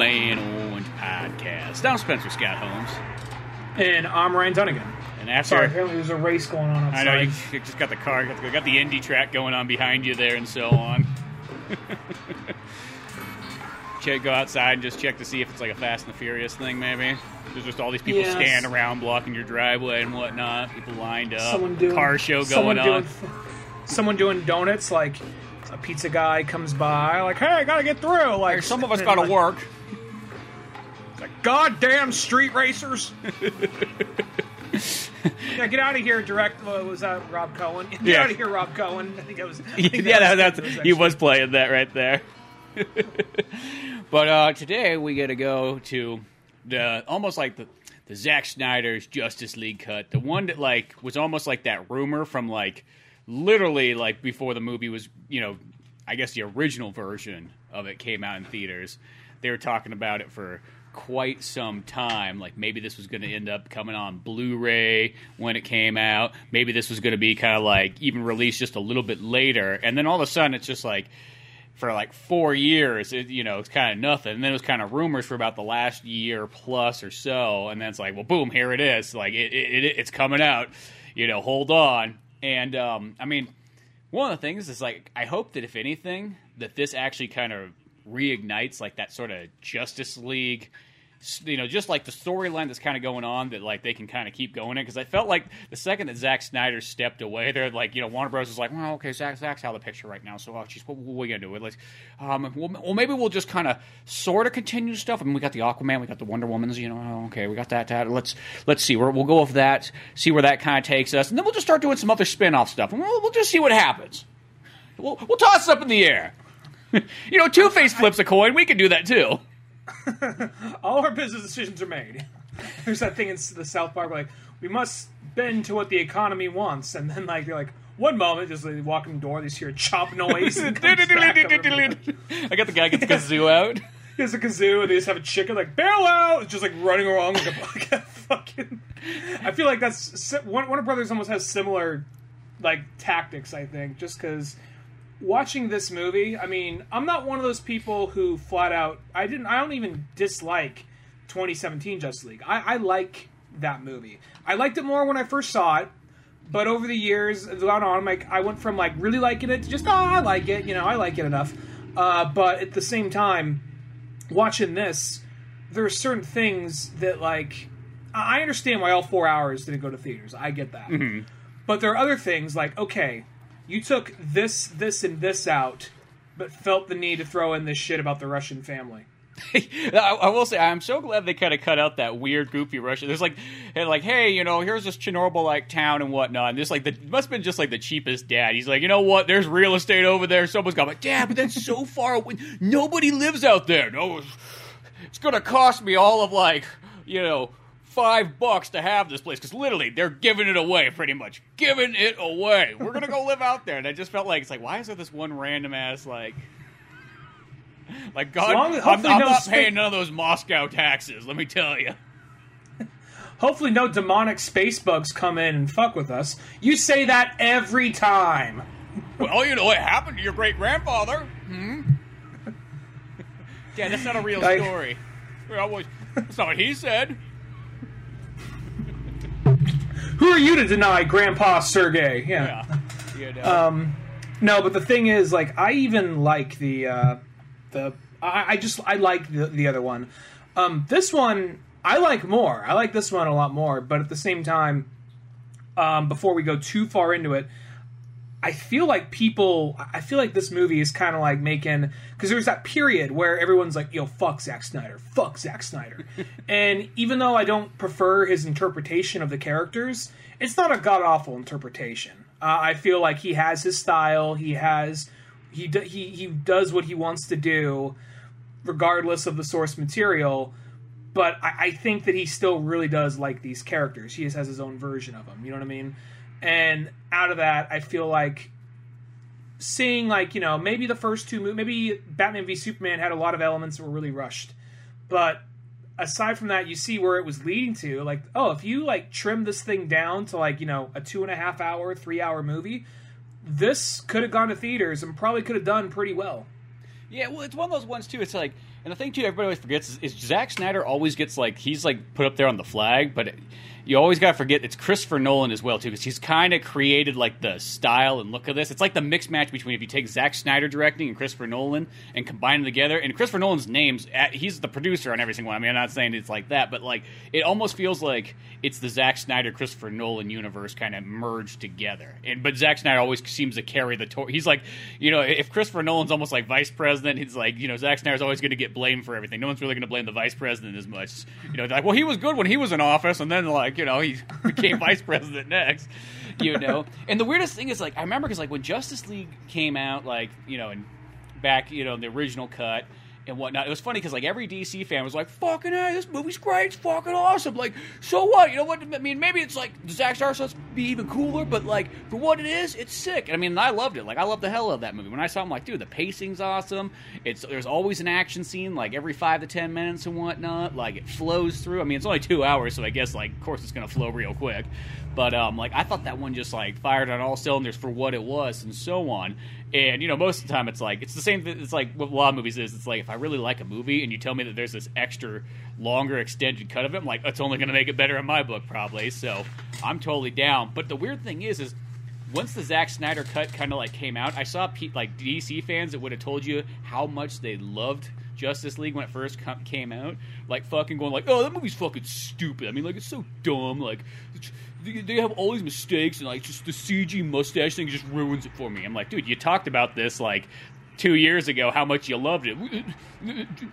Man Orange podcast. I'm Spencer Scott Holmes, And I'm Ryan Dunnigan. and after Sorry, apparently there's a race going on I outside. know you, you just got the car, got the, got the indie track going on behind you there, and so on. check, go outside and just check to see if it's like a Fast and the Furious thing, maybe. There's just all these people Yes. standing around blocking your driveway and whatnot. People lined up. someone doing car show someone going on. someone doing donuts. Like a pizza guy comes by, like, "Hey, I gotta get through." Like some of us got to like, work. Goddamn street racers! yeah, get out of here, direct. Uh, was that Rob Cohen? Get Yeah. out of here, Rob Cohen. I think that was. Think yeah, that, was that's it was he was playing that right there. but uh, today we got to go to the almost like the the Zack Snyder's Justice League cut, the one that like was almost like that rumor from like literally like before the movie was you know I guess the original version of it came out in theaters. They were talking about it for quite some time. Like maybe this was going to end up coming on Blu-ray when it came out. Maybe this was going to be kind of like even released just a little bit later. And then all of a sudden, it's just like for like four years, it, you know, it's kind of nothing. And then it was kind of rumors for about the last year plus or so. And then it's like, well, boom, here it is. Like it, it, it it's coming out. You know, hold on. And um, I mean, one of the things is like I hope that if anything, that this actually kind of reignites like that sort of Justice League you know, just like the storyline that's kind of going on, that like they can kind of keep going in. Because I felt like the second that Zack Snyder stepped away, they're like, you know, Warner Bros. is like, well, okay, Zack, Zack's out of the picture right now, so oh, geez, what, what are we gonna do? Like, um, well, well, maybe we'll just kind of sort of continue stuff. I mean, we got the Aquaman, we got the Wonder Woman's, you know, oh, okay, we got that. that. Let's let's see, we're, we'll go with that, see where that kind of takes us, and then we'll just start doing some other spin off stuff, and we'll, we'll just see what happens. We'll, we'll toss it up in the air. you know, Two Face flips a coin. We can do that too. all our business decisions are made. There's that thing in the South Park, where, like we must bend to what the economy wants, and then like you're like one moment, just like, walking the door, you hear a chop noise. and comes back over- I got the guy gets the kazoo out. He There's a kazoo, and they just have a chicken like bail out, it's just like running along like a, like a fucking. I feel like that's si-. Warner Brothers almost has similar like tactics. I think just because watching this movie, I mean, I'm not one of those people who flat out. I didn't. I don't even dislike 2017 Justice League. I, I like that movie. I liked it more when I first saw it. But over the years, gone on, like I went from like really liking it to just oh, I like it, you know, I like it enough. Uh, but at the same time, watching this, there are certain things that like I understand why all four hours didn't go to theaters. I get that. But there are other things like okay, you took this, this, and this out, but felt the need to throw in this shit about the Russian family. I, I will say I'm so glad they kind of cut out that weird, goofy Russian. There's like, like, hey, you know, here's this Chernobyl like town and whatnot. And just like the must have been just like the cheapest dad. He's like, you know what? There's real estate over there. Someone's got, like, dad, but that's so far away. Nobody lives out there. No, it's, it's gonna cost me all of like, you know. Five bucks to have this place because literally they're giving it away, pretty much giving it away. We're gonna go live out there, and I just felt like it's like, why is there this one random ass like like God, long as- I'm, I'm no not spa- paying none of those Moscow taxes. Let me tell you. Hopefully, no demonic space bugs come in and fuck with us. You say that every time. Well, you know what happened to your great grandfather. Hmm. yeah, that's not a real Like- story. Well, that's not what he said. Who are you to deny Grandpa Sergey? Yeah. You know. Um, no, but the thing is, like, I even like the uh, the I, I just I like the, the other one. Um, this one I like more. I like this one a lot more. But at the same time, um, before we go too far into it, I feel like people. I feel like this movie is kind of like making because there's that period where everyone's like, "Yo, fuck Zack Snyder, fuck Zack Snyder," and even though I don't prefer his interpretation of the characters, it's not a god awful interpretation. Uh, I feel like he has his style. He has he he he does what he wants to do, regardless of the source material. But I, I think that he still really does like these characters. He just has his own version of them. You know what I mean? And out of that, I feel like seeing like you know maybe the first two movies, maybe Batman v Superman had a lot of elements that were really rushed, but aside from that, you see where it was leading to. Like, oh, if you like trim this thing down to like you know a two and a half hour, three hour movie, this could have gone to theaters and probably could have done pretty well. Yeah, well, it's one of those ones too. It's like And the thing too, everybody always forgets is, is Zack Snyder always gets like he's like put up there on the flag, but you always got to forget it's Christopher Nolan as well too, because he's kind of created like the style and look of this. It's like the mixed match between if you take Zack Snyder directing and Christopher Nolan and combine them together. And Christopher Nolan's names, he's the producer on every single one. I mean, I'm not saying it's like that, but like it almost feels like it's the Zack Snyder Christopher Nolan universe kind of merged together. And but Zack Snyder always seems to carry the torch. He's like, you know, if Christopher Nolan's almost like vice president, he's like, you know, Zack Snyder's always going to get blamed for everything. No one's really going to blame the vice president as much. You know, like, well, he was good when he was in office, and then like, you know, he became vice president next. You know, and the weirdest thing is like I remember because like when Justice League came out, like you know, and back you know in the original cut and whatnot. It was funny because like every DC fan was like, "Fucking hey, this movie's great, it's fucking awesome." Like, so what? You know what? I mean, maybe it's like Zack Snyder supposed to be even cooler, but like for what it is, it's sick. And I mean, I loved it. Like, I love the hell of that movie. When I saw, it, I'm like, dude, the pacing's awesome. It's there's always an action scene like every five to ten minutes and whatnot. Like it flows through. I mean, it's only two hours, so I guess like of course it's gonna flow real quick. But um, like I thought that one just like fired on all cylinders for what it was and so on. And you know, most of the time it's like it's the same. It's like what a lot of movies is. It's like if I really like a movie and you tell me that there's this extra, longer extended cut of it, I'm like, it's only going to make it better in my book, probably. So I'm totally down. But the weird thing is, is once the Zack Snyder cut kind of like came out, I saw pe- like DC fans that would have told you how much they loved Justice League when it first came out, like fucking going like, oh, that movie's fucking stupid. I mean, like it's so dumb. Like they have all these mistakes and like just the CG mustache thing just ruins it for me. I'm like, dude, you talked about this like two years ago how much you loved it.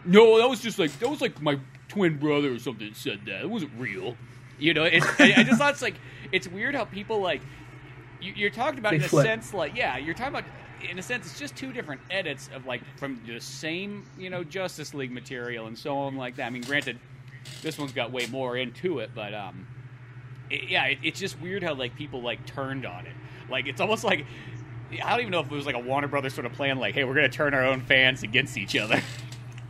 No, that was just like that was like my twin brother or something said that. It wasn't real. You know, it's, I, just thought it's like it's weird how people like you, are talking about they in a sense like yeah, you're talking about in a sense it's just two different edits of like from the same you know Justice League material and so on like that. I mean, granted, this one's got way more into it, but um it, yeah, it, it's just weird how like people like turned on it. Like it's almost like I don't even know if it was like a Warner Brothers sort of plan, like, hey, we're going to turn our own fans against each other.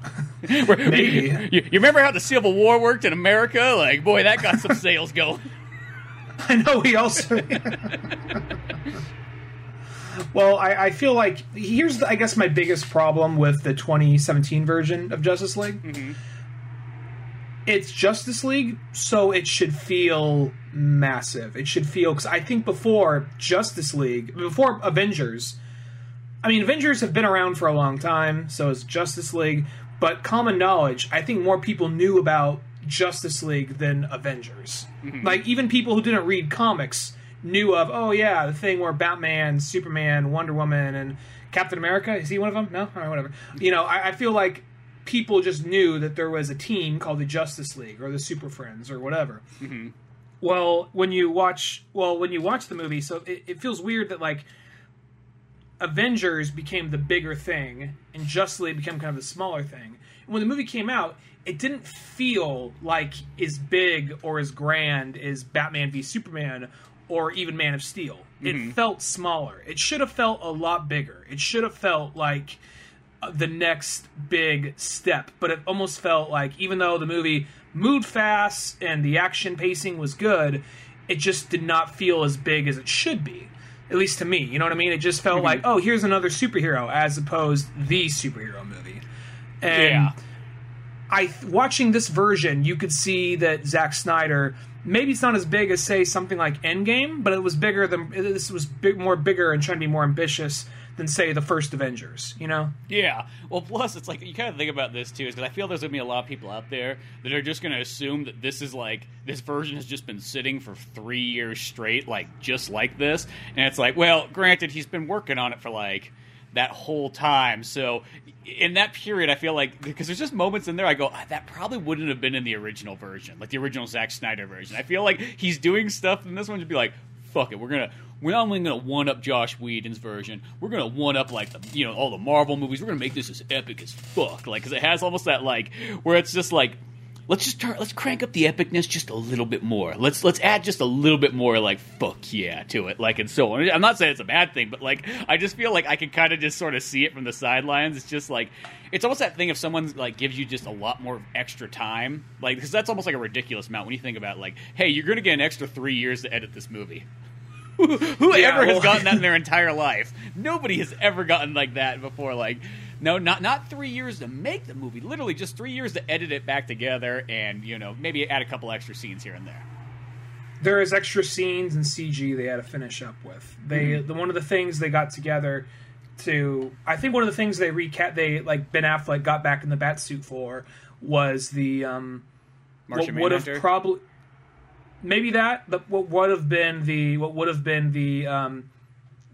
Maybe. You, you, remember how the Civil War worked in America? Like, boy, that got some sales going. I know. we also. well, I, I, feel like here's, the, I guess, my biggest problem with the 2017 version of Justice League. Mm-hmm it's Justice League, so it should feel massive. It should feel because I think before Justice League, before Avengers, I mean Avengers have been around for a long time, so is Justice League. But common knowledge, I think more people knew about Justice League than Avengers. Mm-hmm. Like even people who didn't read comics knew of. Oh yeah, the thing where Batman, Superman, Wonder Woman, and Captain America is he one of them? No, all right, whatever. You know, I, I feel like people just knew that there was a team called the Justice League or the Super Friends or whatever. Mm-hmm. Well, when you watch, well, when you watch the movie, so it, it feels weird that like Avengers became the bigger thing and Justice League became kind of the smaller thing. And when the movie came out, it didn't feel like as big or as grand as Batman v Superman or even Man of Steel. Mm-hmm. It felt smaller. It should have felt a lot bigger. It should have felt like the next big step. But it almost felt like, even though the movie moved fast and the action pacing was good, it just did not feel as big as it should be. At least to me, you know what I mean? It just felt mm-hmm. like, oh, here's another superhero, as opposed the superhero movie. And yeah. I watching this version, you could see that Zack Snyder maybe it's not as big as say something like Endgame, but it was bigger than this was big, more bigger and trying to be more ambitious than say the first Avengers. You know? Yeah. Well, plus it's like you kind of think about this too, is because I feel there's gonna be a lot of people out there that are just gonna assume that this is like this version has just been sitting for three years straight, like just like this, and it's like, well, granted, he's been working on it for like that whole time. So in that period, I feel like because there's just moments in there I go, ah, that probably wouldn't have been in the original version, like the original Zack Snyder version. I feel like he's doing stuff in this one to be like, fuck it, we're gonna we're not only going to one up Joss Whedon's version, we're going to one up like the you know all the Marvel movies. We're going to make this as epic as fuck, like because it has almost that like where it's just like let's just turn, let's crank up the epicness just a little bit more. Let's let's add just a little bit more like fuck yeah to it, like and so on. I'm not saying it's a bad thing, but like I just feel like I can kind of just sort of see it from the sidelines. It's just like it's almost that thing if someone like gives you just a lot more extra time, like because that's almost like a ridiculous amount when you think about like, hey, you're to get an extra three years to edit this movie. Who, yeah, ever well, has gotten that in their entire life? Nobody has ever gotten like that before. Like, No, not not three years to make the movie. Literally, just three years to edit it back together, and you know maybe add a couple extra scenes here and there. There is extra scenes and CG they had to finish up with. They Mm-hmm. the one of the things they got together to I think one of the things they recap they like Ben Affleck got back in the bat suit for was the um Martian what would have probably maybe that but what would have been the what would have been the um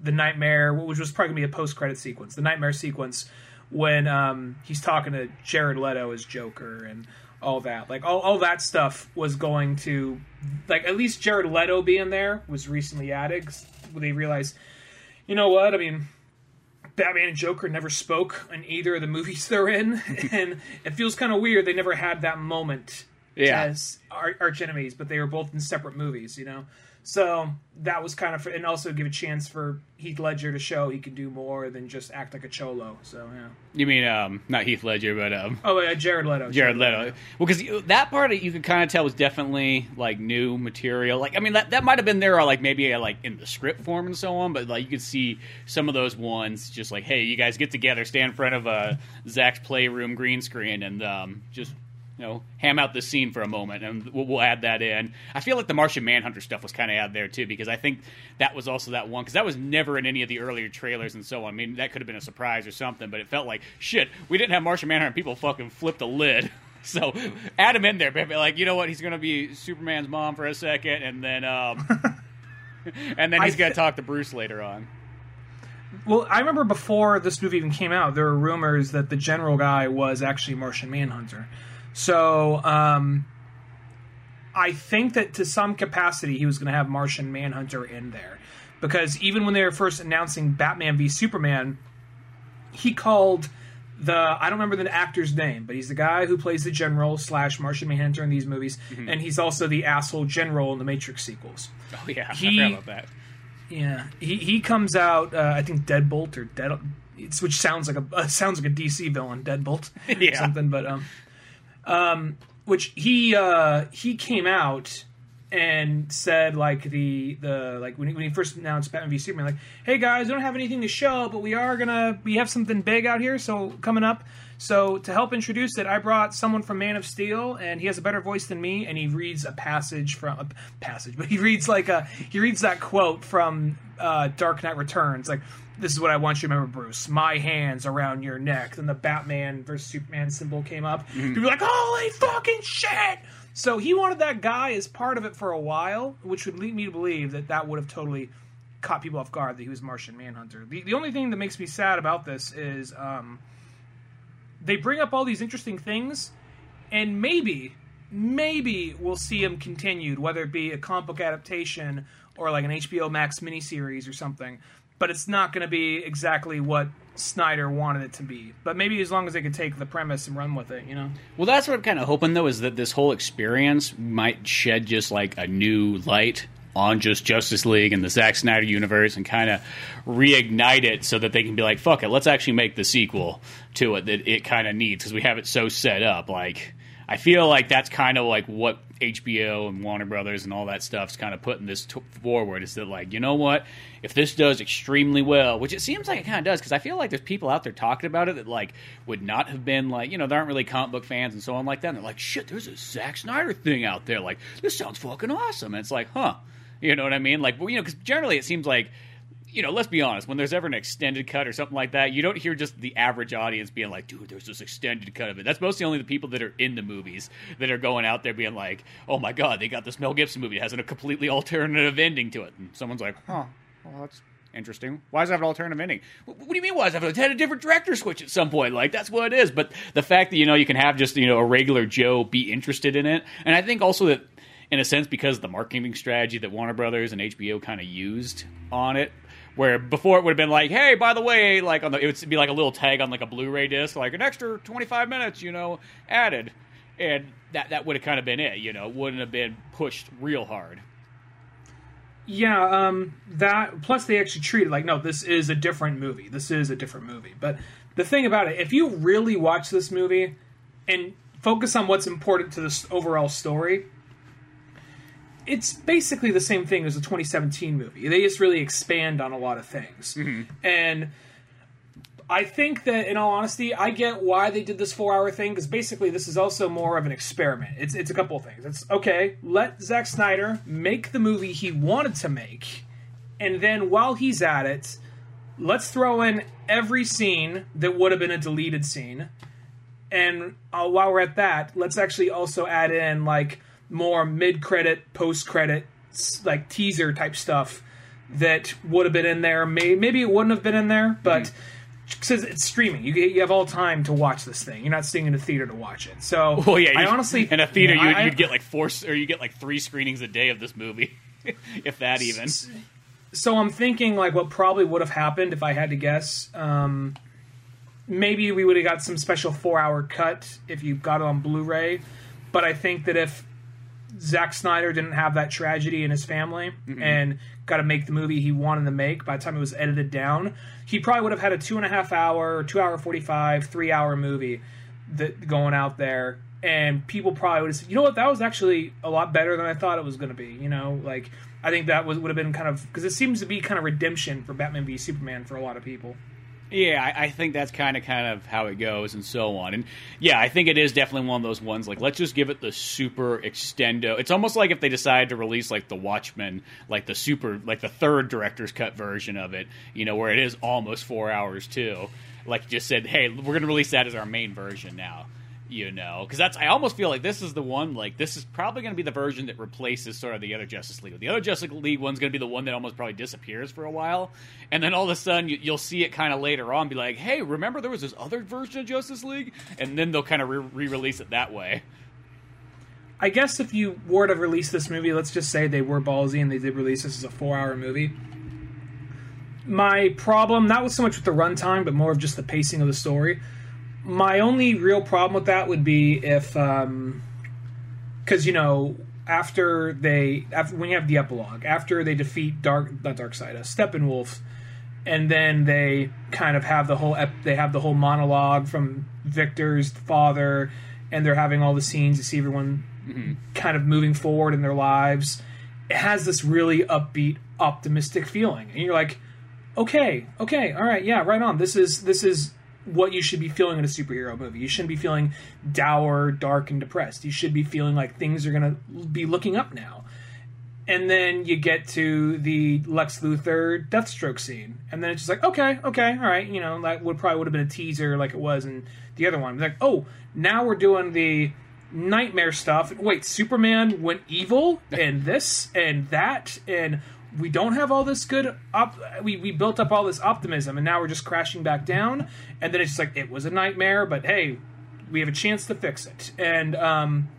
the nightmare which was probably gonna be a post credit sequence. The nightmare sequence when um he's talking to Jared Leto as Joker and all that. Like all, all that stuff was going to like at least Jared Leto being there was recently added 'cause they realized you know what I mean Batman and Joker never spoke in either of the movies they're in, and it feels kind of weird they never had that moment Yeah. as arch enemies, but they were both in separate movies, you know. So that was kind of, and also give a chance for Heath Ledger to show he can do more than just act like a cholo. So yeah. You mean um, not Heath Ledger, but um, Oh, yeah, Jared Leto. Jared Leto. Well, because that part you could kind of tell was definitely like new material. Like, I mean, that that might have been there, or like maybe uh, like in the script form and so on. But like you could see some of those ones, just like, hey, you guys get together, stand in front of a Zach's playroom green screen, and um, just you know ham out this scene for a moment, and we'll, we'll add that in. I feel like the Martian Manhunter stuff was kind of out there too, because I think that was also that one because that was never in any of the earlier trailers and so on. I mean, that could have been a surprise or something, but it felt like shit. We didn't have Martian Manhunter, and people fucking flipped the lid. So add him in there, baby. Like you know what? He's gonna be Superman's mom for a second, and then um, and then he's gonna talk to Bruce later on. Well, I remember before this movie even came out, there were rumors that the general guy was actually Martian Manhunter. So, um, I think that to some capacity he was going to have Martian Manhunter in there. Because even when they were first announcing Batman v Superman, he called the I don't remember the actor's name, but he's the guy who plays the general slash Martian Manhunter in these movies, and he's also the asshole general in the Matrix sequels. Oh yeah, He- I forgot about that. Yeah, he he comes out. Uh, I think Deadbolt or Dead, which sounds like a uh, sounds like a DC villain, Deadbolt, or Yeah. something. But um, um, which he uh he came out and said like the the like when he, when he first announced Batman v Superman, like, hey guys, we don't have anything to show, but we are gonna we have something big out here, so coming up. So to help introduce it, I brought someone from Man of Steel, and he has a better voice than me, and he reads a passage from a passage, but he reads like a he reads that quote from uh, Dark Knight Returns, like. This is what I want you to remember, Bruce. My hands around your neck. Then the Batman versus Superman symbol came up. People were like, "Holy fucking shit!" So he wanted that guy as part of it for a while, which would lead me to believe that that would have totally caught people off guard that he was Martian Manhunter. The, the only thing that makes me sad about this is um, they bring up all these interesting things, and maybe, maybe we'll see them continued, whether it be a comic book adaptation or like an HBO Max miniseries or something. But it's not going to be exactly what Snyder wanted it to be. But maybe as long as they could take the premise and run with it, you know. Well, that's what I'm kind of hoping though is that this whole experience might shed just like a new light on just Justice League and the Zack Snyder universe and kind of reignite it so that they can be like, fuck it, let's actually make the sequel to it that it kind of needs because we have it so set up. Like, I feel like that's kind of like what HBO and Warner Brothers and all that stuff's kind of putting this t- forward is that like, you know what? If this does extremely well, which it seems like it kind of does, because I feel like there's people out there talking about it that like would not have been like, you know, they aren't really comic book fans and so on like that. And they're like, shit, there's a Zack Snyder thing out there. Like, this sounds fucking awesome. And it's like, huh? You know what I mean? Like, well, you know, because generally it seems like you know, let's be honest, when there's ever an extended cut or something like that, you don't hear just the average audience being like, dude, there's this extended cut of it. That's mostly only the people that are in the movies that are going out there being like, oh my god, they got this Mel Gibson movie that has a completely alternative ending to it. And someone's like, huh, well, that's interesting. Why does it have an alternative ending? What, do you mean, why does it have it had a different director switch at some point? Like, that's what it is. But the fact that, you know, you can have just, you know, a regular Joe be interested in it. And I think also that, in a sense, because the marketing strategy that Warner Brothers and HBO kind of used on it, where before it would have been like, hey, by the way, like on the it would be like a little tag on like a Blu-ray disc, like an extra 25 minutes, you know, added, and that that would have kind of been it, you know, wouldn't have been pushed real hard. Yeah, um, that plus they actually treat it like no, this is a different movie. This is a different movie. But the thing about it, if you really watch this movie and focus on what's important to this overall story, it's basically the same thing as the 2017 movie. They just really expand on a lot of things. And I think that, in all honesty, I get why they did this four-hour thing because basically this is also more of an experiment. It's it's a couple of things. It's okay. Let Zack Snyder make the movie he wanted to make, and then while he's at it, let's throw in every scene that would have been a deleted scene, and uh, while we're at that, let's actually also add in like more mid-credit, post-credit, like teaser type stuff that would have been in there. Maybe, maybe it wouldn't have been in there, but. Mm because it's streaming. You you have all time to watch this thing. You're not sitting in a theater to watch it. So, well, yeah. I honestly, in a theater, you, would get like four or you get like three screenings a day of this movie, if that even. So I'm thinking like what probably would have happened if I had to guess. Um, maybe we would have got some special four hour cut if you got it on Blu-ray. But I think that if Zack Snyder didn't have that tragedy in his family mm-hmm. and got to make the movie he wanted to make by the time it was edited down, he probably would have had a two and a half hour, two hour forty five, three hour movie that going out there, and people probably would have said, you know what, that was actually a lot better than I thought it was going to be. You know, like I think that was would have been kind of because it seems to be kind of redemption for Batman v Superman for a lot of people. Yeah, I, I, think that's kind of kind of how it goes and so on. And yeah, I think it is definitely one of those ones like let's just give it the super extendo. It's almost like if they decide to release like the Watchmen, like the super like the third director's cut version of it, you know, where it is almost 4 hours too. Like you just said, "Hey, we're going to release that as our main version now." You know because that's i almost feel like this is the one like this is probably going to be the version that replaces sort of the other justice league. The other justice league one's going to be the one that almost probably disappears for a while and then all of a sudden you, will see it kind of later on be like hey remember there was this other version of justice league? And then they'll kind of re-release it that way. I guess if you were to release this movie let's just say they were ballsy and they did release this as a four hour movie. My problem not with so much with the runtime but more of just the pacing of the story my only real problem with that would be if, because um, you know, after they after when you have the epilogue, after they defeat Dark not Darkseid, uh, Steppenwolf, and then they kind of have the whole ep- they have the whole monologue from Victor's father, and they're having all the scenes to see everyone mm-hmm. kind of moving forward in their lives. It has this really upbeat, optimistic feeling, and you're like, okay, okay, all right, yeah, right on. This is this is what you should be feeling in a superhero movie. You shouldn't be feeling dour, dark, and depressed. You should be feeling like things are going to be looking up now. And then you get to the Lex Luthor Deathstroke scene, and then it's just like, okay, okay, all right, you know, that would probably would have been a teaser like it was in the other one. It's like, oh, now we're doing the nightmare stuff. Wait, Superman went evil, and this and that, and we don't have all this good op- we, we built up all this optimism and now we're just crashing back down and then it's just like it was a nightmare but hey we have a chance to fix it. And um,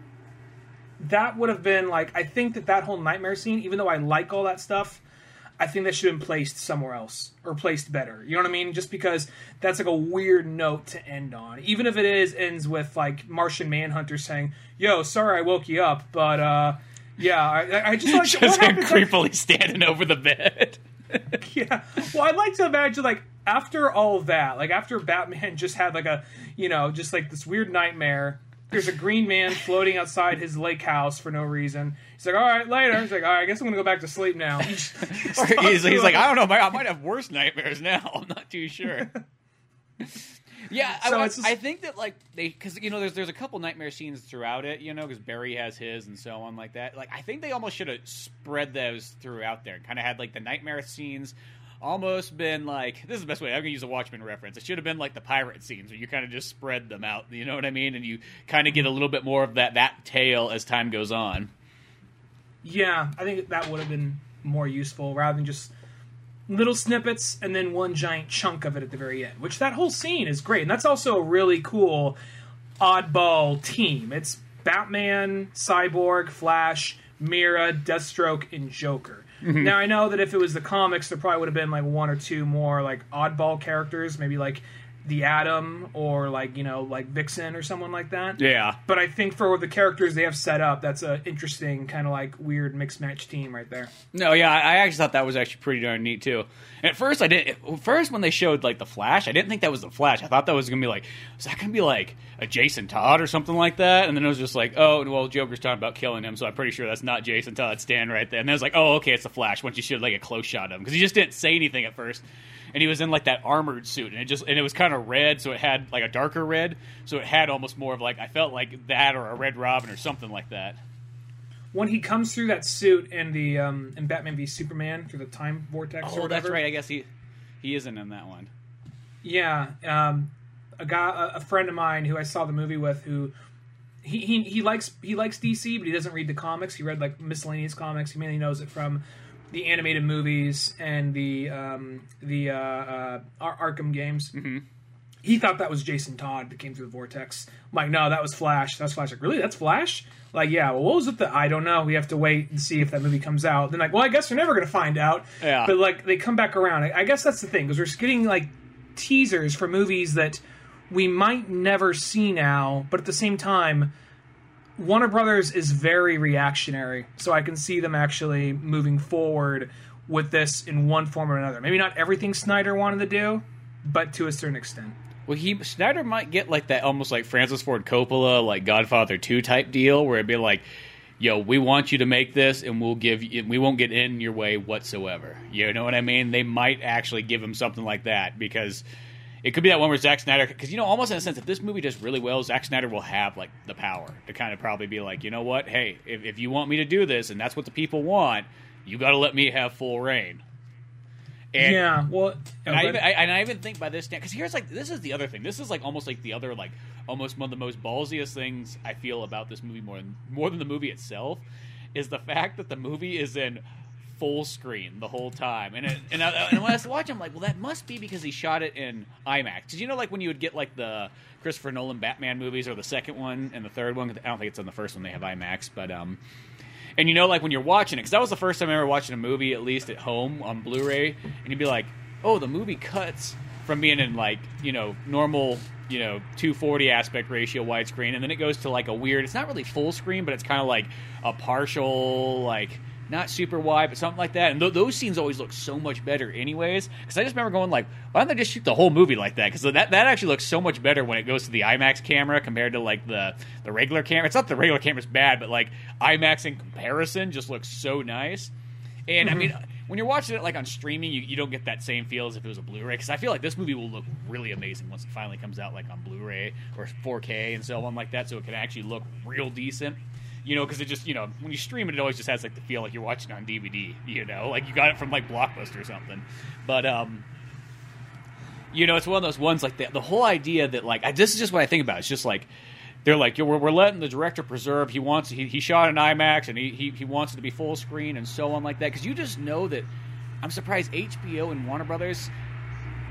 that would have been like i think that that whole nightmare scene even though i like all that stuff i think that should have been placed somewhere else or placed better. You know what i mean? Just because that's like a weird note to end on. Even if it is ends with like martian manhunter saying yo sorry i woke you up but uh yeah, I, I just like just him creepily like, standing over the bed. yeah, well, I'd like to imagine like after all that, like after Batman just had like a you know just like this weird nightmare. There's a green man floating outside his lake house for no reason. He's like, "All right, later." He's like, "All right, I guess I'm gonna go back to sleep now." he's, he's like, "I don't know, I might have worse nightmares now. I'm not too sure." Yeah, so I, just... I think that like they because you know there's there's a couple nightmare scenes throughout it, you know, because Barry has his and so on like that. Like I think they almost should have spread those throughout there, kind of had like the nightmare scenes. Almost been like this is the best way I'm gonna use a Watchmen reference. It should have been like the pirate scenes where you kind of just spread them out. You know what I mean? And you kind of get a little bit more of that that tale as time goes on. Yeah, I think that would have been more useful rather than just little snippets and then one giant chunk of it at the very end. Which that whole scene is great, and that's also a really cool oddball team. It's Batman, Cyborg, Flash, Mera Deathstroke, and Joker. Mm-hmm. Now I know that if it was the comics, there probably would have been like one or two more like oddball characters, maybe like the Atom or like you know like Vixen or someone like that. Yeah. But I think for the characters they have set up, that's an interesting kind of like weird mixed match team right there. No, yeah, I actually thought that was actually pretty darn neat too. At first, I didn't. First, when they showed like the Flash, I didn't think that was the Flash. I thought that was gonna be like, is that gonna be like a Jason Todd or something like that? And then it was just like, oh, well, Joker's talking about killing him, so I'm pretty sure that's not Jason Todd stand right there. And then I was like, oh, okay, it's the Flash. Once you showed like a close shot of him, because he just didn't say anything at first and he was in like that armored suit, and it just and it was kind of red, so it had like a darker red, so it had almost more of like I felt like that or a Red Robin or something like that. When he comes through that suit in the um, in Batman v Superman through the time vortex. or Oh, that's right. I guess he he isn't in that one. Yeah, um, a guy, a, a friend of mine who I saw the movie with, who he, he he likes he likes DC, but he doesn't read the comics. He read like miscellaneous comics. He mainly knows it from the animated movies and the um, the uh, uh, Ar- Arkham games. Mm-hmm. He thought that was Jason Todd that came through the vortex. I'm like, no, that was Flash. That's Flash. Like, really? That's Flash? Like, yeah. Well, what was it? That I don't know. We have to wait and see if that movie comes out. Then, like, well, I guess we're never going to find out. Yeah. But like, they come back around. I, I guess that's the thing because we're getting like teasers for movies that we might never see now, but at the same time, Warner Brothers is very reactionary, so I can see them actually moving forward with this in one form or another. Maybe not everything Snyder wanted to do, but to a certain extent. Well, he Snyder might get like that, almost like Francis Ford Coppola, like Godfather Two type deal, where it'd be like, "Yo, we want you to make this, and we'll give you, we won't get in your way whatsoever." You know what I mean? They might actually give him something like that because it could be that one where Zack Snyder, because you know, almost in a sense, if this movie does really well, Zack Snyder will have like the power to kind of probably be like, you know what? Hey, if, if you want me to do this, and that's what the people want, you got to let me have full reign. And, yeah, well, and I, even, I, and I even think by this because here's like this is the other thing. This is like almost like the other like almost one of the most ballsiest things I feel about this movie more than more than the movie itself is the fact that the movie is in full screen the whole time. And it, and, I, and when I was watching, I'm like, well, that must be because he shot it in IMAX. Did you know like when you would get like the Christopher Nolan Batman movies or the second one and the third one? I don't think it's on the first one they have IMAX, but um. And you know, like when you're watching it, because that was the first time I ever watching a movie, at least at home on Blu-ray, and you'd be like, "Oh, the movie cuts from being in like you know normal, you know 240 aspect ratio widescreen, and then it goes to like a weird. It's not really full screen, but it's kind of like a partial, like not super wide, but something like that. And th- those scenes always look so much better, anyways. Because I just remember going like, why don't they just shoot the whole movie like that? Because that that actually looks so much better when it goes to the IMAX camera compared to like the the regular camera. It's not the regular camera's bad, but like IMAX in comparison just looks so nice. And I mm-hmm. mean, when you're watching it like on streaming, you, you don't get that same feel as if it was a Blu-ray. Because I feel like this movie will look really amazing once it finally comes out like on Blu-ray or 4K and so on like that, so it can actually look real decent. You know, because it just you know when you stream it, it always just has like the feel like you're watching on DVD. You know, like you got it from like Blockbuster or something. But um, you know, it's one of those ones like the, the whole idea that like I, this is just what I think about. It's just like they're like we're, we're letting the director preserve. He wants he, he shot an IMAX and he, he he wants it to be full screen and so on like that because you just know that. I'm surprised HBO and Warner Brothers.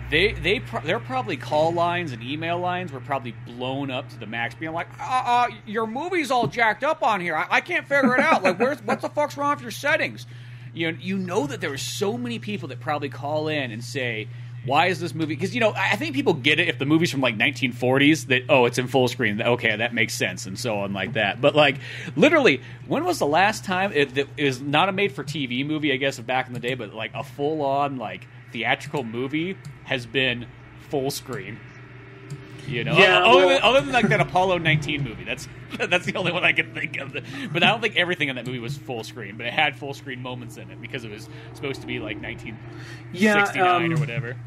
They they pro- their probably call lines and email lines were probably blown up to the max, being like, uh, uh your movie's all jacked up on here. I, I can't figure it out. Like, where's what the fuck's wrong with your settings? You know, you know that there are so many people that probably call in and say, why is this movie? Because you know, I think people get it if the movie's from like 1940s. That oh, it's in full screen. Okay, that makes sense, and so on like that. But like, literally, when was the last time it, it was not a made-for-TV movie? I guess back in the day, but like a full-on like theatrical movie has been full screen. You know, Yeah, other, well- than, other than like that Apollo 19 movie. That's that's the only one I can think of. But I don't think everything in that movie was full screen. But it had full screen moments in it because it was supposed to be like 1969 Yeah, um, or whatever.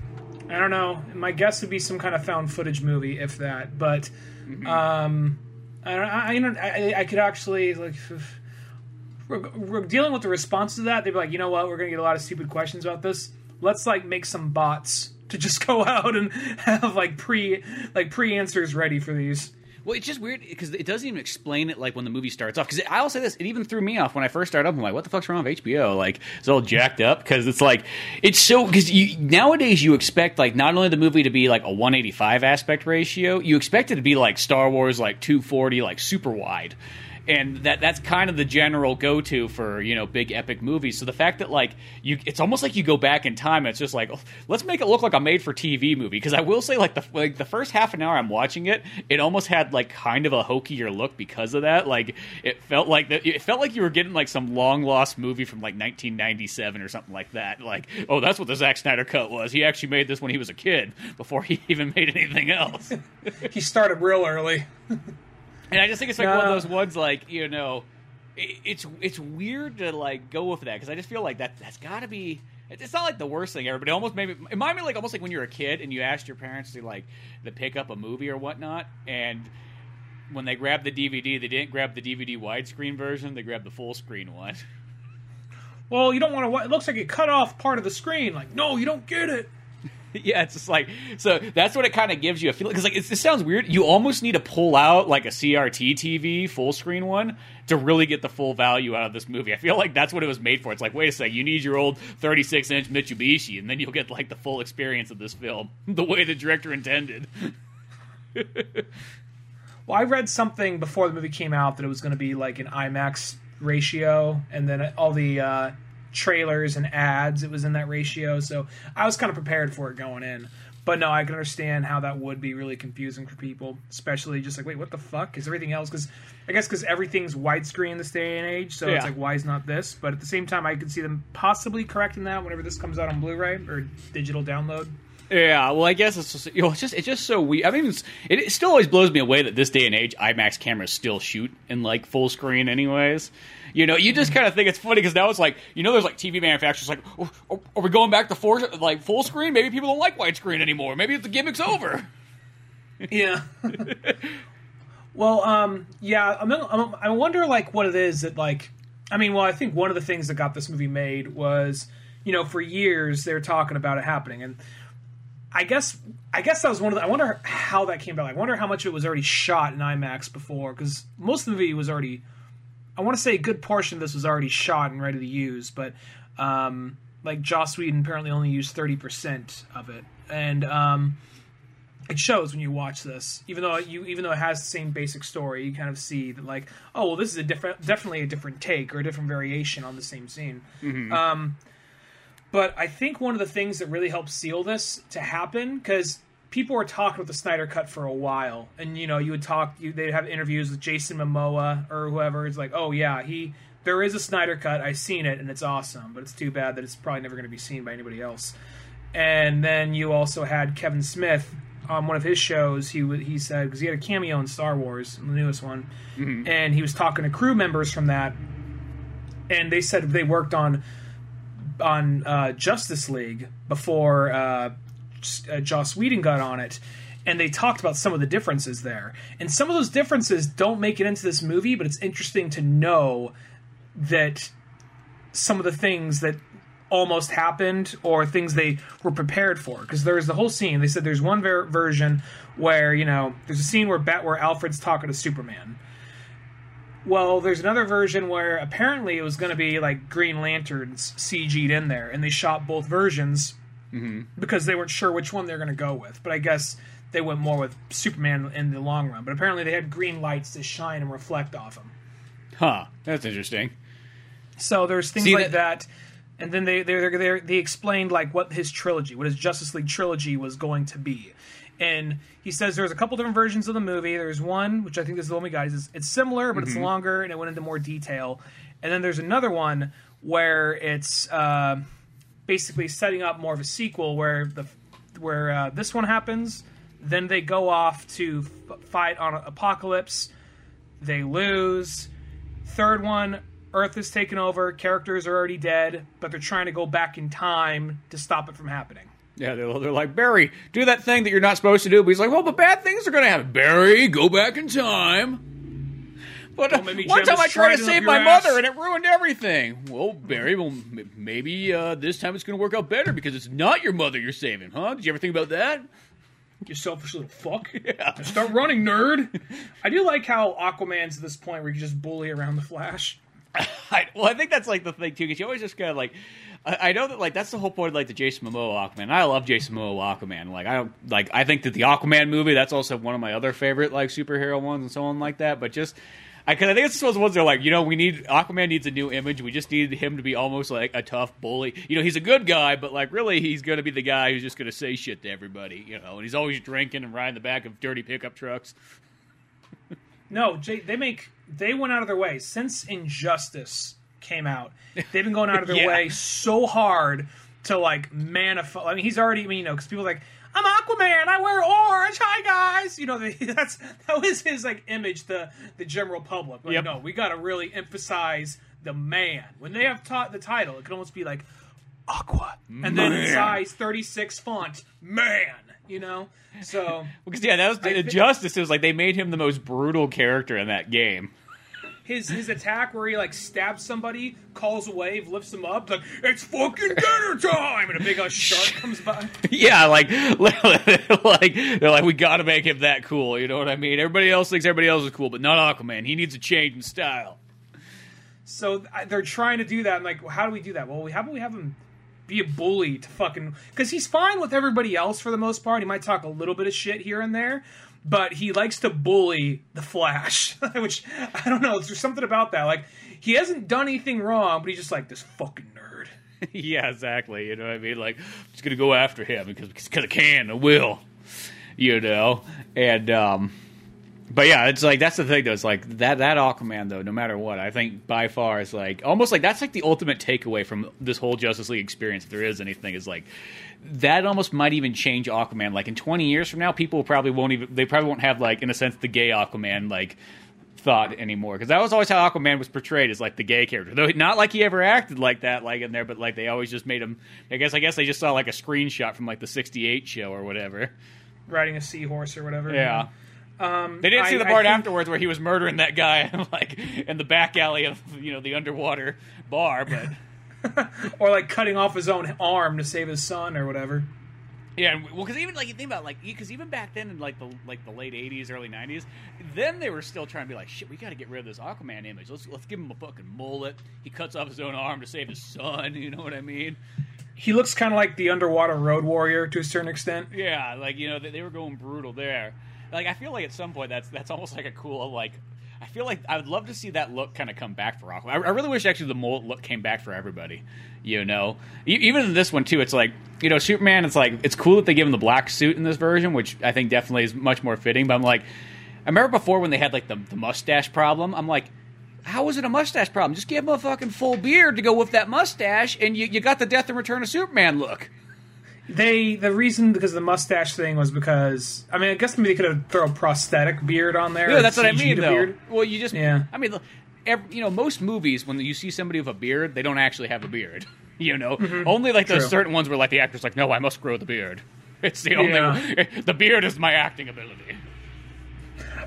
I don't know. My guess would be some kind of found footage movie, if that. But um, I don't. I, I, don't- I, I could actually like. We're, we're dealing with the response to that. They'd be like, you know what? We're gonna get a lot of stupid questions about this. Let's like make some bots to just go out and have like pre like pre answers ready for these. Well, it's just weird because it doesn't even explain it like when the movie starts off. Because I'll say this, it even threw me off when I first started up. I'm like, what the fuck's wrong with HBO? Like, it's all jacked up because it's like it's so because you nowadays you expect like not only the movie to be like a 185 aspect ratio, you expect it to be like Star Wars like 240 like super wide. And that that's kind of the general go to for you know big epic movies. So the fact that like you, it's almost like you go back in time. And it's just like oh, let's make it look like a made for TV movie. Because I will say like the like the first half an hour I'm watching it, it almost had like kind of a hokier look because of that. Like it felt like it felt like you were getting like some long lost movie from like 1997 or something like that. Like oh that's what the Zack Snyder cut was. He actually made this when he was a kid before he even made anything else. He started real early. And I just think it's like one of those ones, like you know, it, it's it's weird to like go with that because I just feel like that that's got to be It's not like the worst thing ever, but it almost made me. It reminded me like almost like when you were a kid and you asked your parents to like to pick up a movie or whatnot, and when they grabbed the DVD, they didn't grab the DVD widescreen version; they grabbed the full screen one. Well, you don't want to. It looks like it cut off part of the screen. Like, no, you don't get it. yeah, it's just like so. That's what it kind of gives you a feeling because like it sounds weird. You almost need to pull out like a CRT TV full screen one to really get the full value out of this movie. I feel like that's what it was made for. It's like, wait a sec, you need your old 36 inch Mitsubishi, and then you'll get like the full experience of this film the way the director intended. Well, I read something before the movie came out that it was going to be like an IMAX ratio, and then all the uh, trailers and ads, it was in that ratio. So I was kind of prepared for it going in. But no, I can understand how that would be really confusing for people, especially just like, wait, what the fuck is everything else? Because I guess because everything's widescreen this day and age, so it's like, why is not this? But at the same time, I could see them possibly correcting that whenever this comes out on Blu-ray or digital download. Yeah, well, I guess it's just you know, it's just it's just so weird. I mean, it's, it, it still always blows me away that this day and age IMAX cameras still shoot in like full screen, anyways. You know, you just kind of think it's funny because now it's like you know, there's like TV manufacturers like, oh, are, are we going back to four like full screen? Maybe people don't like widescreen anymore. Maybe the gimmick's over. Yeah. well, um, yeah. I'm, I'm, I wonder, like, what it is that, like, I mean, well, I think one of the things that got this movie made was, you know, for years they were talking about it happening, and I guess, I guess that was one of the. I wonder how that came about. I wonder how much it was already shot in IMAX before, because most of the movie was already. I want to say a good portion of this was already shot and ready to use, but um, like Joss Whedon apparently only used thirty percent of it, and um, it shows when you watch this. Even though you, even though it has the same basic story, you kind of see that like, oh, well, this is a different, definitely a different take or a different variation on the same scene. Um, but I think one of the things that really helped seal this to happen because people were talking about the Snyder Cut for a while, and you know, you would talk, you, they'd have interviews with Jason Momoa or whoever. It's like, oh yeah, he there is a Snyder Cut. I've seen it, and it's awesome. But it's too bad that it's probably never going to be seen by anybody else. And then you also had Kevin Smith on one of his shows. He he said because he had a cameo in Star Wars, the newest one, mm-hmm. and he was talking to crew members from that, and they said they worked on on uh, Justice League before uh, uh, Joss Whedon got on it, and they talked about some of the differences there. And some of those differences don't make it into this movie, but it's interesting to know that some of the things that almost happened or things they were prepared for. Because there's the whole scene. They said there's one ver- version where you know there's a scene where bat where alfred's talking to superman well, there's another version where apparently it was going to be like Green Lanterns CG'd in there, and they shot both versions mm-hmm. because they weren't sure which one they're going to go with. But I guess they went more with Superman in the long run. But apparently they had green lights to shine and reflect off him. Huh? That's interesting. So there's things See, like that- that. And then they they they they explained like what his trilogy, what his Justice League trilogy was going to be. And he says there's a couple different versions of the movie. There's one which I think this is the one we got. Is it's similar but it's longer and it went into more detail. And then there's another one where it's uh, basically setting up more of a sequel where the where uh, this one happens. Then they go off to f- fight on Apokolips. They lose. Third one, Earth is taken over. Characters are already dead, but they're trying to go back in time to stop it from happening. Yeah, they're, they're like Barry, do that thing that you're not supposed to do. But he's like, well, but bad things are going to happen. Barry, go back in time. But uh, make me one time I tried to save my ass. mother and it ruined everything. Well, Barry, well, m- maybe uh, this time it's going to work out better because it's not your mother you're saving, huh? Did you ever think about that? You selfish little fuck. Yeah. Start running, nerd. I do like how Aquaman's at this point where you just bully around the Flash. I, well, I think that's like the thing too, because you always just kind of like. I, I know that like that's the whole point of like the Jason Momoa Aquaman. I love Jason Momoa Aquaman. Like I don't like I think that the Aquaman movie that's also one of my other favorite like superhero ones and so on like that. But just I cause I think it's those ones that are like you know we need Aquaman needs a new image. We just need him to be almost like a tough bully. You know he's a good guy, but like really he's going to be the guy who's just going to say shit to everybody. You know, and he's always drinking and riding the back of dirty pickup trucks. No, Jay, they make they went out of their way since Injustice came out. They've been going out of their Yeah. way so hard to like manifest. I mean, he's already. I mean, you know, because people are like, I'm Aquaman. I wear orange. Hi guys. You know, that's that was his like image to the general public. Like, Yep. no, we got to really emphasize the man. When they have taught the title, it can almost be like. Aqua, and then size 36 font, man. You know, so because yeah, that was the thi- Justice. It was like they made him the most brutal character in that game. His his attack where he like stabs somebody, calls a wave, lifts them up, like it's fucking dinner time, and a big uh, shark comes by. Yeah, like, like they're like, we got to make him that cool. You know what I mean? Everybody else thinks everybody else is cool, but not Aquaman. He needs a change in style. So they're trying to do that. I'm like, well, how do we do that? Well, we how about we have him be a bully to fucking because he's fine with everybody else for the most part. He might talk a little bit of shit here and there, but he likes to bully the Flash, which I don't know. There's something about that. Like he hasn't done anything wrong, but he's just like this fucking nerd. yeah, exactly. You know what I mean? Like, I'm just gonna go after him because because I can, I will. You know, and um, but yeah, it's like that's the thing though. It's like that that Aquaman though, no matter what, I think by far is like almost like that's like the ultimate takeaway from this whole Justice League experience. If there is anything, is like that almost might even change Aquaman. Like in twenty years from now, people probably won't even they probably won't have like in a sense the gay Aquaman like thought anymore because that was always how Aquaman was portrayed as like the gay character. Though not like he ever acted like that like in there, but like they always just made him. I guess I guess they just saw like a screenshot from like the '68 show or whatever. Riding a seahorse or whatever. Yeah. Um, They didn't see I- the part think- afterwards where he was murdering that guy like in the back alley of you know the underwater bar, but or like cutting off his own arm to save his son or whatever. yeah, well, because even like you think about like because even back then in like the like the late '80s, early '90s, then they were still trying to be like, shit, we got to get rid of this Aquaman image. Let's let's give him a fucking mullet. He cuts off his own arm to save his son. You know what I mean? He looks kind of like the underwater road warrior to a certain extent. Yeah, like you know they, they were going brutal there. Like I feel like at some point that's that's almost like a cool like. I feel like I would love to see that look kind of come back for Aquaman. I, I really wish actually the mullet look came back for everybody. You know, E- even in this one too, it's like you know Superman. It's like it's cool that they give him the black suit in this version, which I think definitely is much more fitting. But I'm like, I remember before when they had like the, the mustache problem. I'm like. How was it a mustache problem? Just give him a fucking full beard to go with that mustache, and you, you got the Death and Return of Superman look. They the reason because the mustache thing was because I mean I guess maybe they could have thrown a prosthetic beard on there. Yeah, that's what I mean, though. beard. Well, you just, Yeah. I mean, every, you know, most movies when you see somebody with a beard, they don't actually have a beard. You know, mm-hmm. only like those True. certain ones where like the actor's like, no, I must grow the beard. It's the only. Yeah. The beard is my acting ability.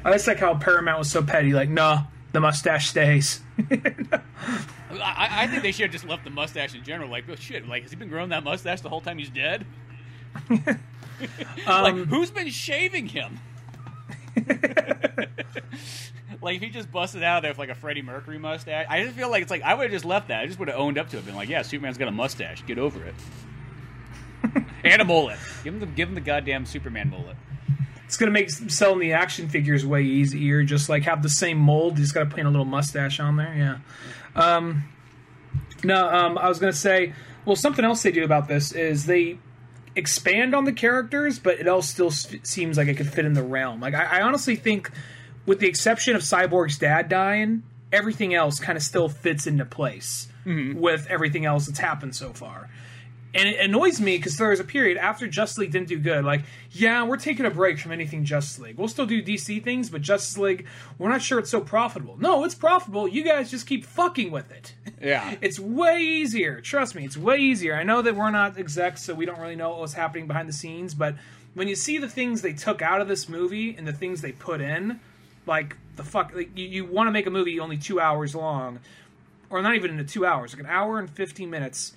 I just like how Paramount was so petty. Like, nah, the mustache stays. I, I think they should have just left the mustache in general. Like, oh shit, like has he been growing that mustache the whole time he's dead? like, um, who's been shaving him? like if he just busted out there with like a Freddie Mercury mustache, I just feel like it's like I would have just left that. I just would have owned up to it, been like, yeah, Superman's got a mustache. Get over it. and a mullet. Give him the give him the goddamn Superman mullet. It's gonna make selling the action figures way easier. Just like have the same mold. You just gotta paint a little mustache on there. Yeah. Um, no, um, I was gonna say. Well, something else they do about this is they expand on the characters, but it all still seems like it could fit in the realm. Like I, I honestly think, with the exception of Cyborg's dad dying, everything else kind of still fits into place with everything else that's happened so far. And it annoys me because there was a period after Justice League didn't do good. Like, yeah, we're taking a break from anything Justice League. We'll still do DC things, but Justice League, we're not sure it's so profitable. No, it's profitable. You guys just keep fucking with it. Yeah. It's way easier. Trust me, it's way easier. I know that we're not execs, so we don't really know what was happening behind the scenes, but when you see the things they took out of this movie and the things they put in, like the fuck, like, you, you want to make a movie only two hours long, or not even into two hours, like an hour and 15 minutes.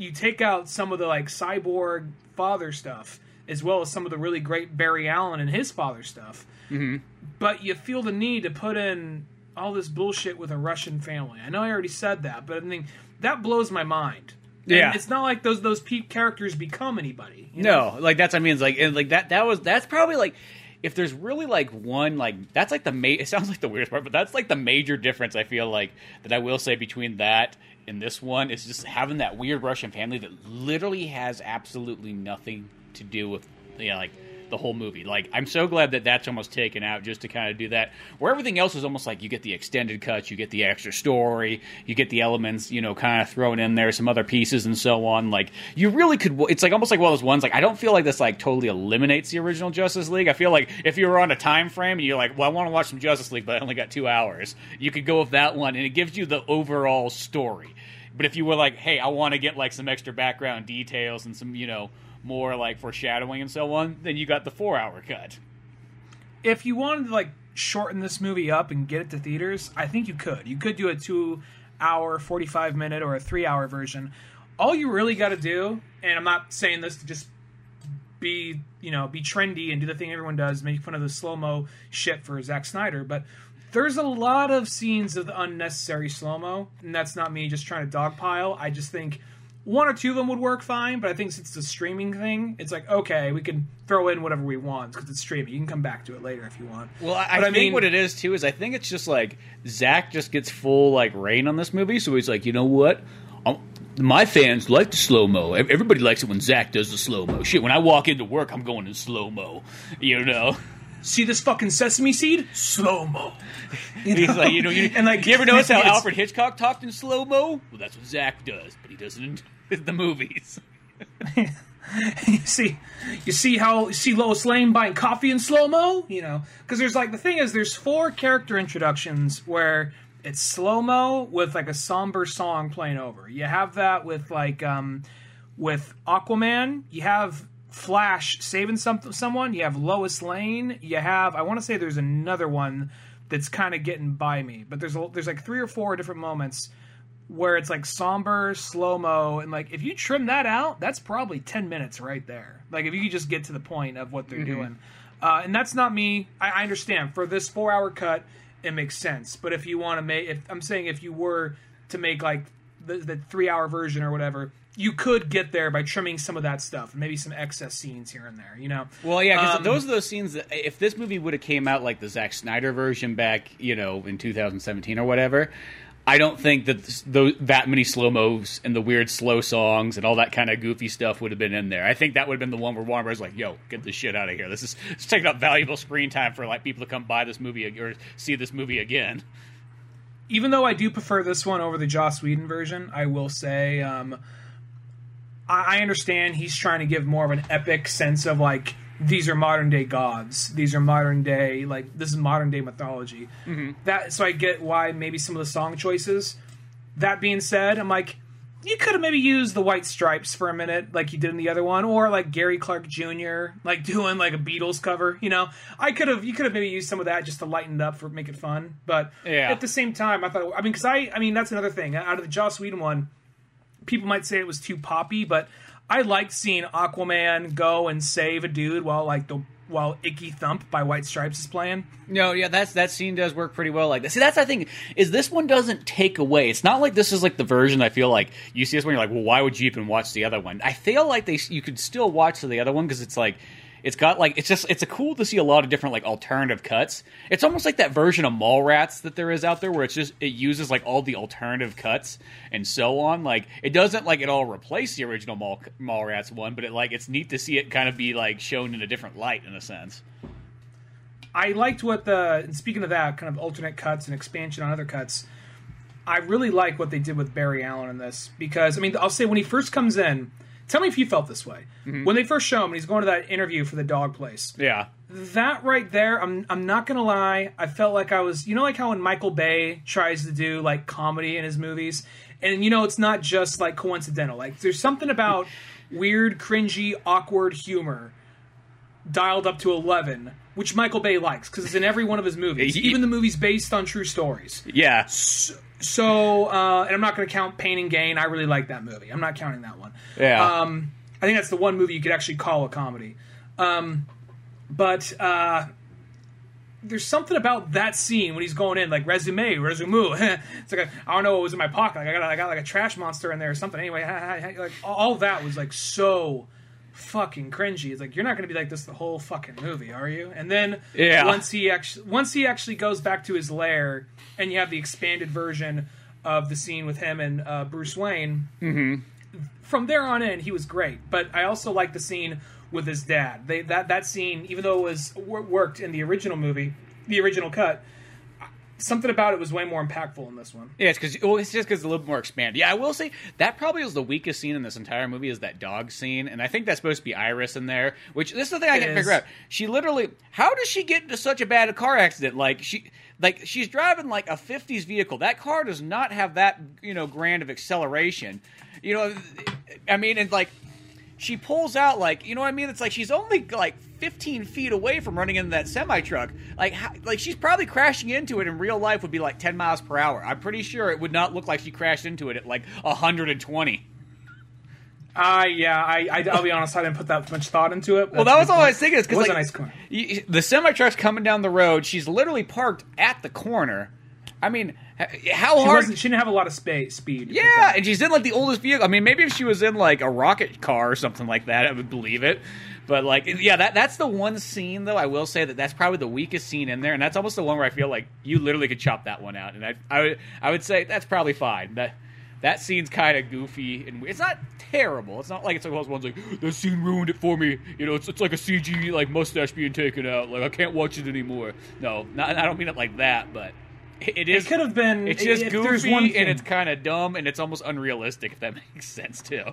You take out some of the like cyborg father stuff, as well as some of the really great Barry Allen and his father stuff mm-hmm. but you feel the need to put in all this bullshit with a Russian family. I know I already said that, but I mean that blows my mind. And Yeah. it's not like those those peak characters become anybody. you know? No, like that's what I mean. It's like and like that. That was that's probably like if there's really like one like that's like the ma- it sounds like the weirdest part, but that's like the major difference I feel like that I will say between that and this one is just having that weird Russian family that literally has absolutely nothing to do with you know like the whole movie. Like I'm so glad that that's almost taken out just to kind of do that. Where everything else is almost like you get the extended cuts, you get the extra story, you get the elements, you know, kind of thrown in there, some other pieces and so on. Like you really could. It's like almost like one of those ones. Like I don't feel like this like totally eliminates the original Justice League. I feel like if you were on a time frame and you're like, well, I want to watch some Justice League, but I only got two hours, you could go with that one, and it gives you the overall story. But if you were like, hey, I want to get like some extra background details and some, you know, more like foreshadowing and so on, then you got the four hour cut. If you wanted to like shorten this movie up and get it to theaters, I think you could. You could do a two hour, 45 minute, or a three hour version. All you really got to do, and I'm not saying this to just be, you know, be trendy and do the thing everyone does, make fun of the slow mo shit for Zack Snyder, but there's a lot of scenes of unnecessary slow mo, and that's not me just trying to dogpile. I just think one or two of them would work fine, but I think since it's a streaming thing, it's like okay, we can throw in whatever we want because it's streaming. You can come back to it later if you want. Well, I, I think mean, what it is too is I think it's just like Zack just gets full like rein on this movie, so he's like, you know what, I'm, my fans like the slow mo. Everybody likes it when Zack does the slow mo. Shit, when I walk into work, I'm going in slow mo. You know. See this fucking sesame seed? Slow mo. He's like, you know, you, and like, you ever notice how Alfred Hitchcock talked in slow mo? Well, that's what Zack does, but he doesn't in the movies. you see, you see how you see Lois Lane buying coffee in slow mo. You know, because there's like the thing is there's four character introductions where it's slow mo with like a somber song playing over. You have that with like um, with Aquaman. You have Flash saving some someone. You have Lois Lane. You have I want to say there's another one that's kind of getting by me, but there's a, there's like three or four different moments where it's like somber, slow mo, and like if you trim that out, that's probably ten minutes right there. Like if you could just get to the point of what they're mm-hmm. doing, uh, and that's not me. I, I understand for this four hour cut, it makes sense. But if you want to make, if I'm saying if you were to make like the, the three hour version or whatever, you could get there by trimming some of that stuff, maybe some excess scenes here and there. You know. Well, yeah, because um, those are those scenes that if this movie would have came out like the Zack Snyder version back, you know, in 2017 or whatever. I don't think that those, that many slow mos and the weird slow songs and all that kind of goofy stuff would have been in there. I think that would have been the one where Warner Bros. like, "Yo, get this shit out of here. This is it's taking up valuable screen time for like people to come buy this movie or see this movie again." Even though I do prefer this one over the Joss Whedon version, I will say um, I understand he's trying to give more of an epic sense of like these are modern day gods. These are modern day like this is modern day mythology. Mm-hmm. That so I get why maybe some of the song choices. That being said, I'm like you could have maybe used the white stripes for a minute like you did in the other one or like Gary Clark Jr. like doing like a Beatles cover, you know. I could have you could have maybe used some of that just to lighten it up for make it fun. But yeah. at the same time, I thought I mean cuz I I mean that's another thing. Out of the Joss Whedon one, people might say it was too poppy, but I liked seeing Aquaman go and save a dude while like the while Icky Thump by White Stripes is playing. No, yeah, that's that scene does work pretty well like this. See, that's I think is this one doesn't take away. It's not like this is like the version I feel like you see this one, you're like, well, why would you even watch the other one? I feel like they you could still watch the other one because it's like it's got like it's just it's a cool to see a lot of different like alternative cuts. It's almost like that version of Mallrats that there is out there where it's just it uses like all the alternative cuts and so on. Like it doesn't like it all replace the original Mall Mallrats one, but it like it's neat to see it kind of be like shown in a different light in a sense. I liked what the speaking of that kind of alternate cuts and expansion on other cuts. I really like what they did with Barry Allen in this because I mean I'll say when he first comes in Tell me if you felt this way mm-hmm. when they first show him. and He's going to that interview for the dog place. Yeah, that right there. I'm I'm not gonna lie. I felt like I was. You know, like how when Michael Bay tries to do like comedy in his movies, and you know, it's not just like coincidental. Like there's something about weird, cringy, awkward humor dialed up to eleven which Michael Bay likes because it's in every one of his movies, even the movies based on true stories. Yeah. So, so uh, and I'm not going to count Pain and Gain. I really like that movie. I'm not counting that one. Yeah. Um, I think that's the one movie you could actually call a comedy. Um, but uh, there's something about that scene when he's going in, like resume, resume. it's like I don't know what was in my pocket. Like I got, I got like a trash monster in there or something. Anyway, like all that was like so fucking cringy. It's like you're not going to be like this the whole fucking movie, are you? And then yeah. once he actually once he actually goes back to his lair, and you have the expanded version of the scene with him and uh, Bruce Wayne. Mm-hmm. From there on in, he was great. But I also like the scene with his dad. They that that scene, even though it was worked in the original movie, the original cut, something about it was way more impactful in this one. Yeah, it's because well, it's just because it's a little bit more expanded. Yeah, I will say that probably was the weakest scene in this entire movie is that dog scene, and I think that's supposed to be Iris in there. Which this is the thing I It can't is. figure out. She literally, how does she get into such a bad car accident? Like she, like she's driving like a '50s vehicle. That car does not have that you know grand of acceleration. You know, I mean, and like she pulls out like you know what I mean. It's like she's only like 15 feet away from running into that semi truck. Like how, like she's probably crashing into it in real life would be like 10 miles per hour. I'm pretty sure it would not look like she crashed into it at like 120. I uh, yeah, I, I I'll be honest, I didn't put that much thought into it. Well, that was all I was thinking. Is It because was like, a nice y- the semi truck's coming down the road. She's literally parked at the corner. I mean, how She, hard? she didn't have a lot of space speed. Yeah, and she's in like the oldest vehicle. I mean, maybe if she was in like a rocket car or something like that, I would believe it. But like, yeah, that that's the one scene though. I will say that that's probably the weakest scene in there, and that's almost the one where I feel like you literally could chop that one out. And I, I would, I would say that's probably fine. That that scene's kind of goofy, and it's not terrible. It's not like it's like those ones like that scene ruined it for me. You know, it's it's like a CG like mustache being taken out. Like I can't watch it anymore. No, not, I don't mean it like that, but. It is. It could have been. It's just goofy one and it's kind of dumb and it's almost unrealistic. If that makes sense too.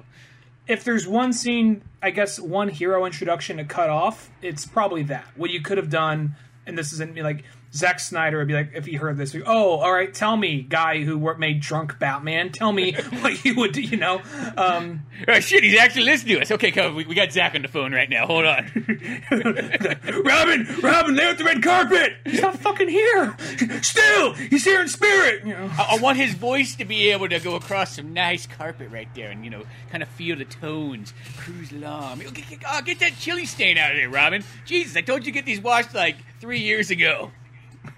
if there's one scene, I guess one hero introduction to cut off, it's probably that. What you could have done, and this isn't like Zack Snyder would be like if he heard this, oh, all right, tell me, guy who made drunk Batman, tell me what you would do, you know? Um, Oh shit! He's actually listening to us. Okay, come. We, we got Zack on the phone right now. Hold on. Robin, Robin, lay out the red carpet. He's not fucking here. Still, he's here in spirit. You know. I, I want his voice to be able to go across some nice carpet right there, and you know, kind of feel the tones, cruise along. Oh, get, get- oh, get that chili stain out of there, Robin. Jesus, I told you to get these washed like three years ago.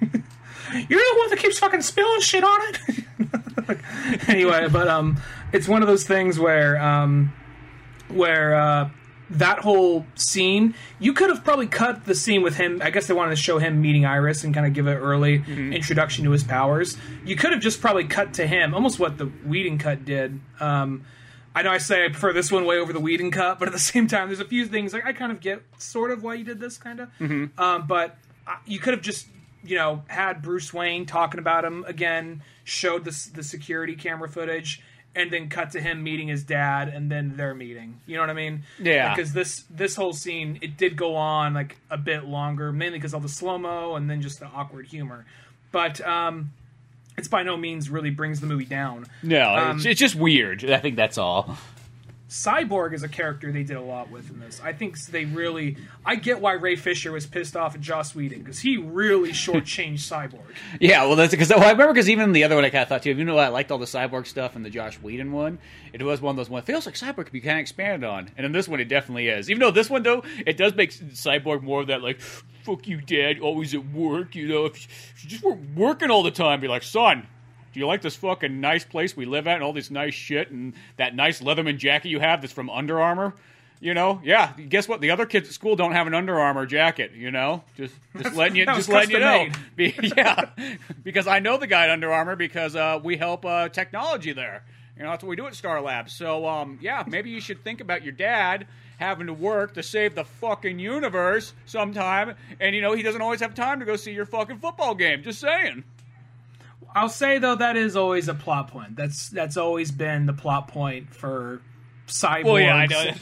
You're the one that keeps fucking spilling shit on it. anyway, but um, it's one of those things where um, where uh, that whole scene, you could have probably cut the scene with him. I guess they wanted to show him meeting Iris and kind of give an early introduction to his powers. You could have just probably cut to him, almost what the Whedon cut did. Um, I know I say I prefer this one way over the Whedon cut, but at the same time, there's a few things like I kind of get sort of why you did this kind of. Um, but uh, you could have just you know had Bruce Wayne talking about him again, showed the the security camera footage, and then cut to him meeting his dad, and then their meeting. You know what I mean? Yeah. Because this this whole scene it did go on like a bit longer, mainly because all the slow mo and then just the awkward humor. But um, it's by no means really brings the movie down. No, Um, it's, it's just weird. I think that's all. Cyborg is a character they did a lot with in this. I think they really. I get why Ray Fisher was pissed off at Joss Whedon because he really shortchanged Cyborg. Yeah, well, that's because well, I remember because even the other one I kind of thought too. Even though I liked all the cyborg stuff in the Joss Whedon one, it was one of those ones. It feels like cyborg could be kind of expanded on, and in this one it definitely is. Even though this one though, it does make cyborg more of that like, "Fuck you, dad, always at work." You know, if you just weren't working all the time, be like, "Son, do you like this fucking nice place we live at and all this nice shit and that nice Leatherman jacket you have that's from Under Armour? You know, yeah. Guess what? The other kids at school don't have an Under Armour jacket. You know, just just letting you just letting you know. Be, yeah, because I know the guy at Under Armour because uh, we help uh, technology there. You know, that's what we do at Star Labs. So, um, yeah, maybe you should think about your dad having to work to save the fucking universe sometime, and you know he doesn't always have time to go see your fucking football game. Just saying. I'll say though that is always a plot point. That's that's always been the plot point for Cyborg. Well, yeah, I know.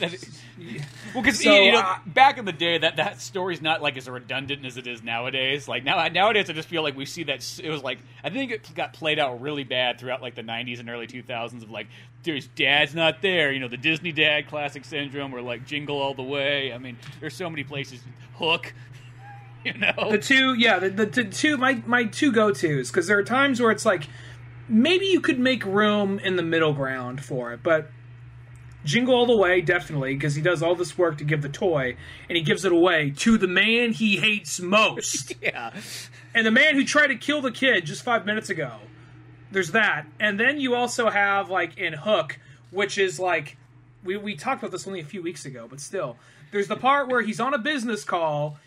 well, because So, you know, uh, back in the day, that that story's not like as redundant as it is nowadays. Like now, nowadays, I just feel like we see that it was like I think it got played out really bad throughout like the '90s and early 2000s of like there's dad's not there. You know, the Disney dad classic syndrome, or like Jingle All the Way. I mean, there's so many places. Hook. You know, the two yeah the, the, the two my my two go tos because there are times where it's like maybe you could make room in the middle ground for it but jingle all the way definitely because he does all this work to give the toy and he gives it away to the man he hates most. Yeah. and the man who tried to kill the kid just five minutes ago. There's that. And then you also have like in hook which is like we, we talked about this only a few weeks ago but still. There's the part where he's on a business call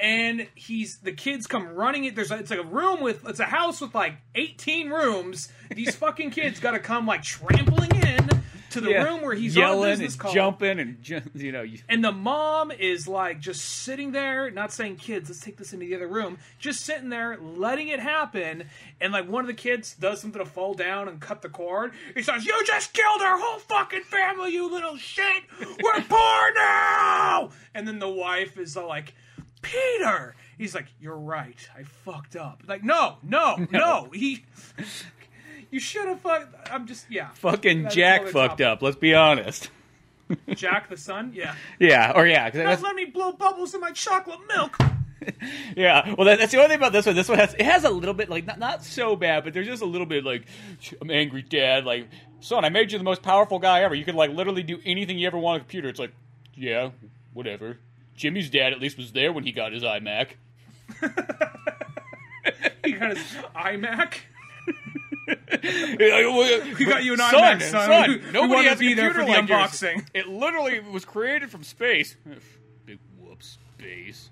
and he's the kids come running it there's a, it's like a room with it's a house with like 18 rooms these fucking kids got to come like trampling in to the Yeah. room where he's on yelling business and call. jumping and you know. You, And the mom is like just sitting there, not saying, kids, let's take this into the other room. Just sitting there, letting it happen. And like one of the kids does something to fall down and cut the cord. He says, You just killed our whole fucking family, you little shit! We're poor now! And then the wife is like, Peter! He's like, You're right. I fucked up. Like, no, no, no. He. You should have fucked. I'm just, yeah. fucking That's Jack fucked topic. up. Let's be honest. Jack the son? Yeah. Yeah, or yeah, 'cause Don't that's, let me blow bubbles in my chocolate milk! yeah. Well, that, that's the only thing about this one. This one has it has a little bit like not not so bad, but there's just a little bit like I'm angry, Dad. Like, son, I made you the most powerful guy ever. You can like literally do anything you ever want on a computer. It's like, yeah, whatever. Jimmy's dad at least was there when he got his iMac. He got his iMac. we We got you an iMac, son. We- we nobody wanted has to a be there computer for the like yours. unboxing. It literally was created from space. Big whoop, space.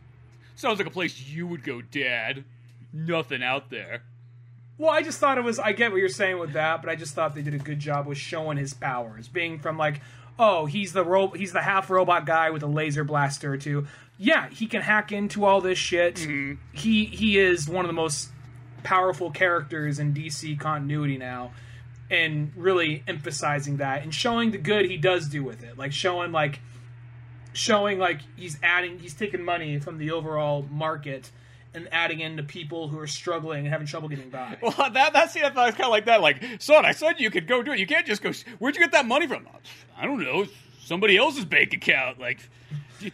Sounds like a place you would go, Dad. Nothing out there. Well, I just thought it was. I get what you're saying with that, but I just thought they did a good job with showing his powers, being from like, oh, he's the ro- he's the half robot guy with a laser blaster or to, yeah, he can hack into all this shit. Mm-hmm. He he is one of the most powerful characters in DC continuity now, and really emphasizing that and showing the good he does do with it, like showing like showing like he's adding he's taking money from the overall market and adding into people who are struggling and having trouble getting by. Well, that that scene I thought was kind of like that. Like, son, I said you could go do it. You can't just go. Where'd you get that money from? Uh, I don't know. Somebody else's bank account. Like, you,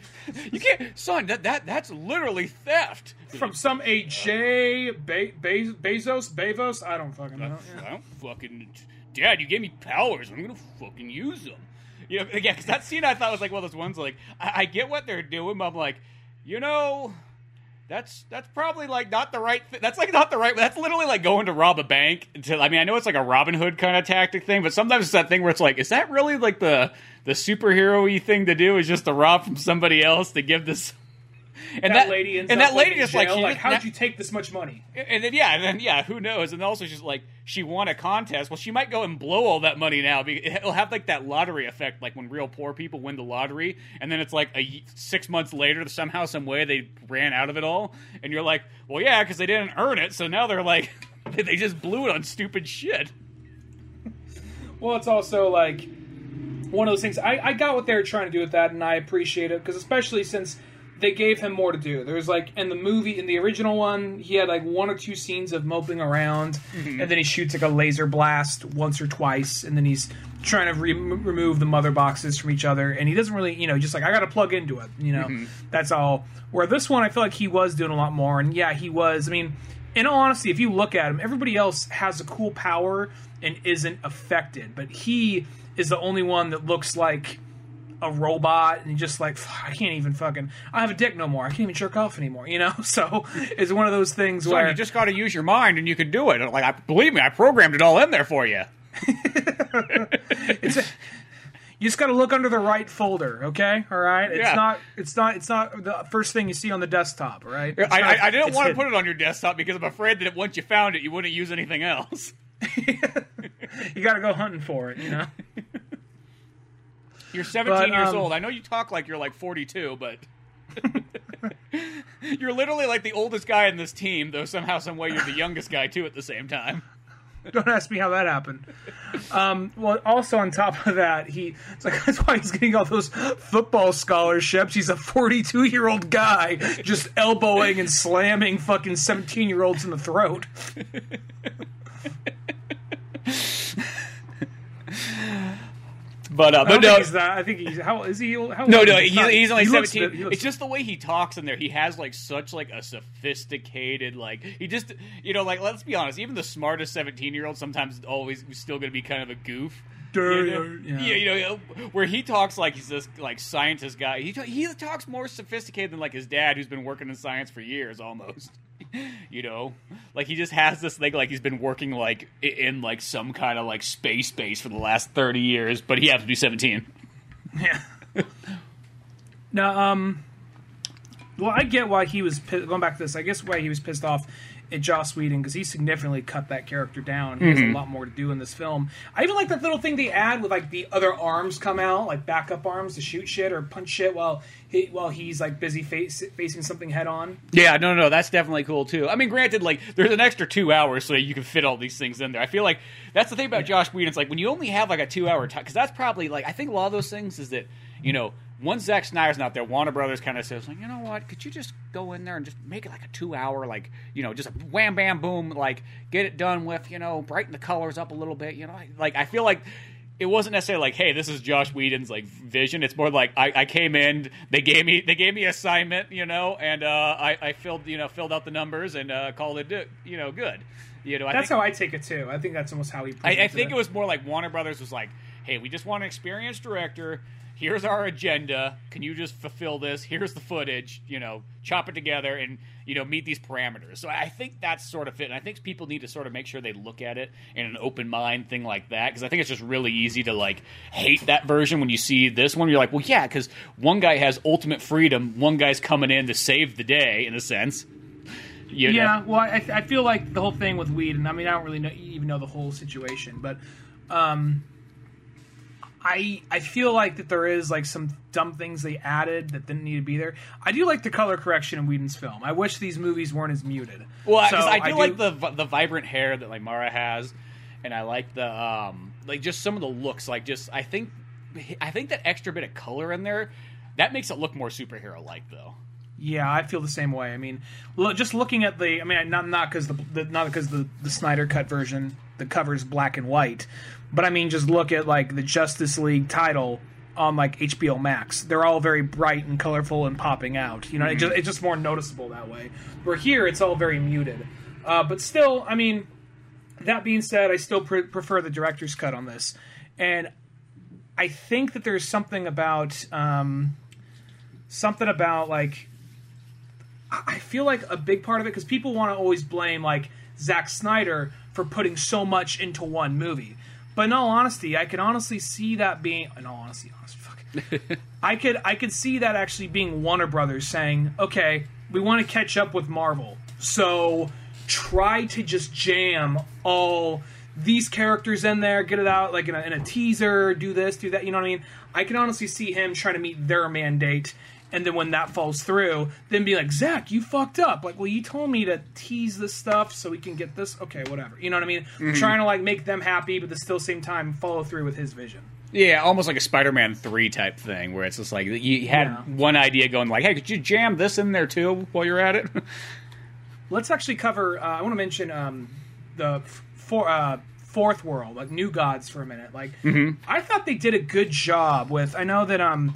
you can't, son. That that that's literally theft. From some AJ Be- Be- Bezos Bezos, I don't fucking uh, know. I don't fucking. Dad, you gave me powers. I'm gonna fucking use them. You know, yeah, because that scene I thought was like one of those ones. Like, I, I get what they're doing, but I'm like, you know, that's that's probably like not the right. Th- that's like not the right. That's literally like going to rob a bank. To, I mean, I know it's like a Robin Hood kind of tactic thing, but sometimes it's that thing where it's like, is that really like the the superhero-y thing to do? Is just to rob from somebody else to give this. And That, lady ends and that lady just like, like, just- how'd you take this much money? and then yeah, and then yeah, who knows? And also she's like, she won a contest. Well, she might go and blow all that money now. It'll have like that lottery effect, like when real poor people win the lottery, and then it's like a six months later, somehow, some way, they ran out of it all, and you're like, well, yeah, because they didn't earn it, so now they're like, they just blew it on stupid shit. Well, it's also like one of those things. I, I got what they were trying to do with that, and I appreciate it because especially since they gave him more to do. There was like in the movie, in the original one, he had like one or two scenes of moping around, mm-hmm. and then he shoots like a laser blast once or twice, and then he's trying to re- remove the mother boxes from each other, and he doesn't really, you know, just like I got to plug into it, you know, mm-hmm. that's all. Where this one, I feel like he was doing a lot more, and yeah, he was. I mean, in all honesty, if you look at him, everybody else has a cool power and isn't affected, but he is the only one that looks like a robot and just like I can't even fucking I have a dick no more. I can't even jerk off anymore. You know, so it's one of those things Son, where you just got to use your mind, and you can do it. Like, I believe me, I programmed it all in there for you. it's a, you just got to look under the right folder. Okay, all right. It's Yeah. not. It's not. It's not the first thing you see on the desktop. right? I, I, I didn't want to put it on your desktop because I'm afraid that once you found it, you wouldn't use anything else. You got to go hunting for it. You know. You're 17 But, years um, old. I know you talk like you're like 42, but you're literally like the oldest guy in this team, though somehow, some way, you're the youngest guy too at the same time. Don't ask me how that happened. Um, well, also on top of that, he it's like that's why he's getting all those football scholarships. He's a 42 year old guy just elbowing and slamming fucking 17 year olds in the throat. But uh, I but don't no, think he's that. I think he's how is he? How no, no, is he? he, not- he's only he 17. the- looks- it's just the way he talks in there. He has like such like a sophisticated like he just you know like let's be honest. Even the smartest 17 year old sometimes always still going to be kind of a goof. You know? Yeah. Yeah, you know, where he talks like he's this like scientist guy. He he talks more sophisticated than like his dad, who's been working in science for years almost. You know, like he just has this thing like he's been working like in like some kind of like space base for the last thirty years, but he happens to be seventeen. Yeah. now, um, well, I get why he was going back to this. I guess why he was pissed off at Joss Whedon because he significantly cut that character down. He has a mm-hmm. lot more to do in this film. I even like that little thing they add with like the other arms come out, like backup arms to shoot shit or punch shit while he while he's like busy face, facing something head on. Yeah, no, no, that's definitely cool too. I mean, granted, like there's an extra two hours so you can fit all these things in there. I feel like that's the thing about Joss Whedon. It's like when you only have like a two hour time, because that's probably like I think a lot of those things is that you know once Zack Snyder's not there, Warner Brothers kind of says like, you know what, could you just go in there and just make it like a two hour, like you know, just a wham bam boom, like get it done with, you know, brighten the colors up a little bit, you know, like I feel like it wasn't necessarily like, hey, this is Joss Whedon's like vision. It's more like I, I came in, they gave me they gave me assignment, you know, and uh, I, I filled you know filled out the numbers and uh, called it you know good. You know, I That's think, how I take it too. I think that's almost how he. I, I think it was more like Warner Brothers was like, hey, we just want an experienced director. Here's our agenda. Can you just fulfill this? Here's the footage. You know, chop it together and you know meet these parameters. So I think that's sort of fit. And I think people need to sort of make sure they look at it in an open mind thing like that because I think it's just really easy to like hate that version when you see this one. You're like, well, yeah, because one guy has ultimate freedom. One guy's coming in to save the day in a sense. You know? Yeah, well, I, I feel like the whole thing with Whedon, and I mean, I don't really know, even know the whole situation, but um, I I feel like that there is like some dumb things they added that didn't need to be there. I do like the color correction in Whedon's film. I wish these movies weren't as muted. Well, So I do I like the the vibrant hair that like Mera has, and I like the um like just some of the looks. Like just I think I think that extra bit of color in there that makes it look more superhero like though. Yeah, I feel the same way. I mean, lo- just looking at the, I mean, not not because the, the not because the the Snyder cut version the cover is black and white, but I mean, just look at like the Justice League title on like HBO Max. They're all very bright and colorful and popping out. You know, it just, it's just more noticeable that way. Where here, it's all very muted. Uh, but still, I mean, that being said, I still pre- prefer the director's cut on this, and I think that there's something about um, something about like I I feel like a big part of it because people want to always blame like Zack Snyder for putting so much into one movie. But in all honesty, I can honestly see that being in all honesty, honestly, fuck. I could I could see that actually being Warner Brothers saying, "Okay, we want to catch up with Marvel, so try to just jam all these characters in there, get it out like in a, in a teaser, do this, do that." You know what I mean? I can honestly see him trying to meet their mandate, and then when that falls through, then be like, "Zack, you fucked up." Like, well, you told me to tease this stuff so we can get this. Okay, whatever. You know what I mean? Trying to like make them happy, but at the still same time follow through with his vision. Yeah, almost like a Spider-Man three type thing where it's just like you had Yeah. one idea going like, hey, could you jam this in there too while you're at it? Let's actually cover. Uh, I want to mention um, the for, uh, fourth world, like New Gods, for a minute. Like, I thought they did a good job with. I know that um,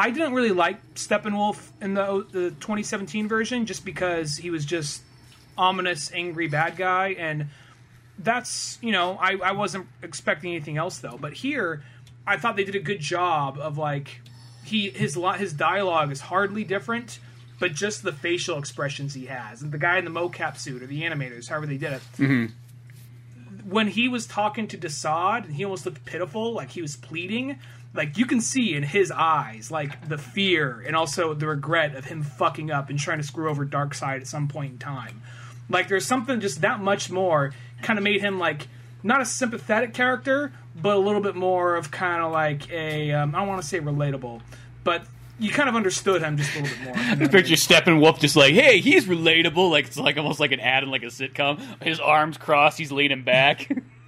I didn't really like Steppenwolf in the the 2017 version, just because he was just ominous, angry bad guy, and that's you know I, I wasn't expecting anything else though. But here, I thought they did a good job of like he his his dialogue is hardly different, but just the facial expressions he has, and the guy in the mocap suit or the animators, however they did it. Mm-hmm. When he was talking to Desaad, and he almost looked pitiful, like he was pleading. Like you can see in his eyes, like the fear and also the regret of him fucking up and trying to screw over Darkseid at some point in time. Like there's something just that much more kind of made him like not a sympathetic character, but a little bit more of kind of like a um, I don't want to say relatable, but you kind of understood him just a little bit more. I picture Steppenwolf just like, hey, he's relatable. Like it's like almost like an ad in like a sitcom. His arms crossed, he's leaning back.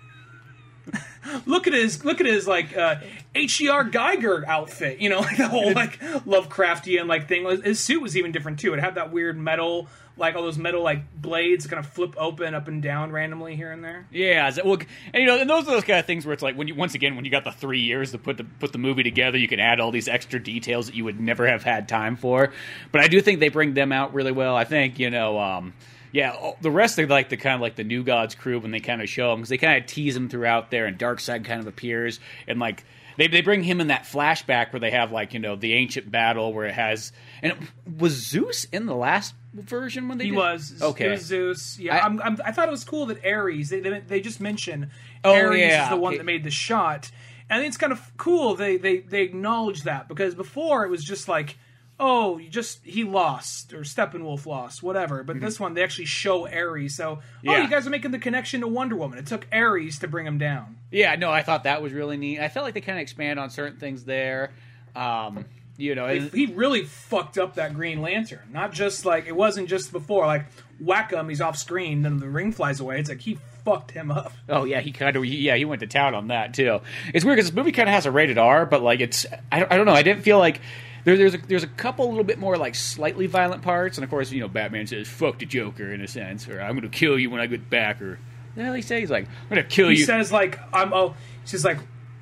look at his look at his like uh, H.R. Giger outfit. You know, like the whole like Lovecraftian like thing. His suit was even different too. It had that weird metal like all those metal like blades kind of flip open up and down randomly here and there. Yeah, well, and you know, and those are those kind of things where it's like when you once again when you got the three years to put the put the movie together, you can add all these extra details that you would never have had time for. But I do think they bring them out really well. I think you know, um, yeah, oh, the rest of like the kind of like the New Gods crew when they kind of show them because they kind of tease them throughout there, and Darkseid kind of appears and like. They, they bring him in that flashback where they have like you know the ancient battle where it has and it, was Zeus in the last version when they He did? was okay was Zeus. Yeah, I- I'm, I'm, I thought it was cool that Ares. They they, they just mention Oh, Ares yeah, is the one that made the shot, and it's kind of cool they they they acknowledge that because before it was just like. Oh, you just he lost or Steppenwolf lost, whatever. But this one they actually show Ares. So oh, Mm-hmm. Yeah. you guys are making the connection to Wonder Woman. It took Ares to bring him down. Yeah, no, I thought that was really neat. I felt like they kind of expand on certain things there. Um, you know, He, he really fucked up that Green Lantern. Not just like it wasn't just before like whack him, he's off screen, then the ring flies away. It's like he fucked him up. Oh yeah, he kind of yeah he went to town on that too. It's weird because this movie kind of has a rated R, but like it's I don't, I don't know. I didn't feel like there, there's a, there's a couple little bit more like slightly violent parts, and of course you know Batman says "fuck the Joker" in a sense, or "I'm going to kill you when I get back," or the hell he say he's like "I'm going to kill He you." says like I'm oh he says like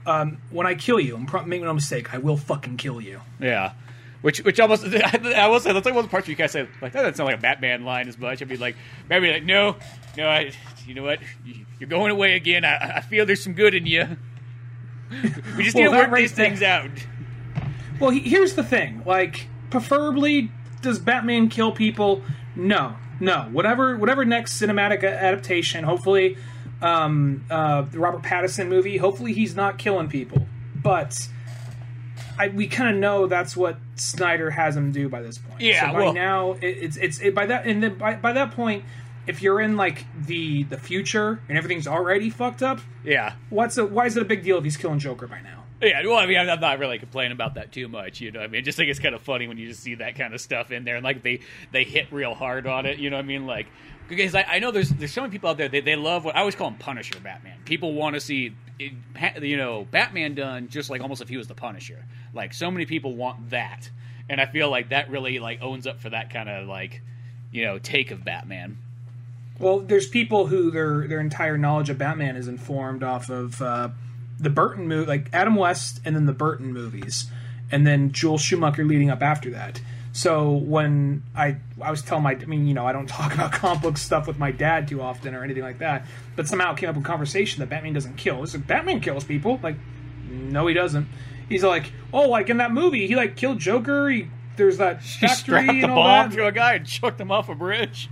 um, when I kill you, I'm pro- make no mistake, I will fucking kill you. yeah. Which, which almost, I will say, that's like one of the parts where you guys say, like, that doesn't sound like a Batman line as much. I'd be like, maybe like, no, no, I, you know what? You're going away again. I, I feel there's some good in you. We just Well, need to work right these things out. Well, he, here's the thing. Like, preferably, does Batman kill people? No, no. Whatever, whatever next cinematic adaptation. Hopefully, um, uh, the Robert Pattinson movie. Hopefully, he's not killing people. But I, we kind of know that's what Snyder has him do by this point. Yeah, So by well- now it, it's it's it, by that and then by, by that point, if you're in like the the future and everything's already fucked up, Yeah. what's a, why is it a big deal if he's killing Joker by now? Yeah, well, I mean, I'm not really complaining about that too much, you know. I mean, I just think it's kind of funny when you just see that kind of stuff in there, and like they they hit real hard on it, you know. what I mean, like because I, I know there's there's so many people out there they, they love what I always call him Punisher Batman. People want to see you know Batman done just like almost if he was the Punisher. Like so many people want that, and I feel like that really like owns up for that kind of like you know take of Batman. Well, there's people who their their entire knowledge of Batman is informed off of uh, the Burton movie, like Adam West, and then the Burton movies, and then Joel Schumacher leading up after that. So when I I was telling my, I mean, you know, I don't talk about comic book stuff with my dad too often or anything like that, but somehow it came up in conversation that Batman doesn't kill. It's like Batman kills people. Like, no, he doesn't. He's like, oh, like in that movie, he like killed Joker. He there's that He factory strapped the bomb that. to a guy and chucked him off a bridge.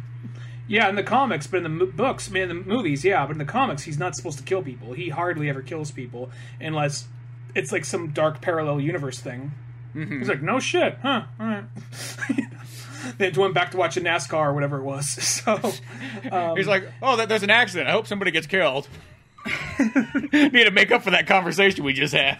Yeah, in the comics, but in the mo- books, I mean, in the movies, yeah, but in the comics, he's not supposed to kill people. He hardly ever kills people unless it's like some dark parallel universe thing. He's like, no shit, huh? All right. they went back to watching NASCAR or whatever it was. So, um, He's like, "Oh, that, there's an accident. I hope somebody gets killed." Need to make up for that conversation we just had.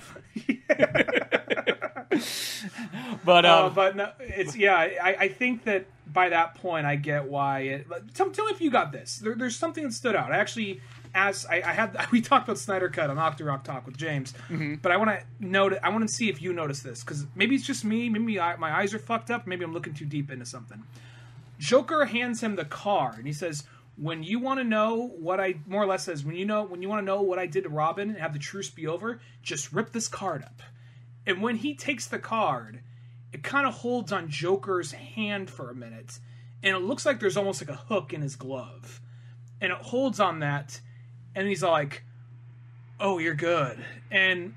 But uh, um, but no, it's yeah. I, I think that by that point, I get why. It, tell, tell me if you got this. There, there's something that stood out. I actually, as I, I had, we talked about Snyder Cut on Octarock Talk with James, but I want to note. I want to see if you notice this because maybe it's just me. Maybe I, my eyes are fucked up. Maybe I'm looking too deep into something. Joker hands him the card and he says, "When you want to know what I more or less says, when you know when you want to know what I did to Robin and have the truce be over, just rip this card up." And when he takes the card, it kind of holds on Joker's hand for a minute, and it looks like there's almost like a hook in his glove, and it holds on that, and he's like, "Oh, you're good." And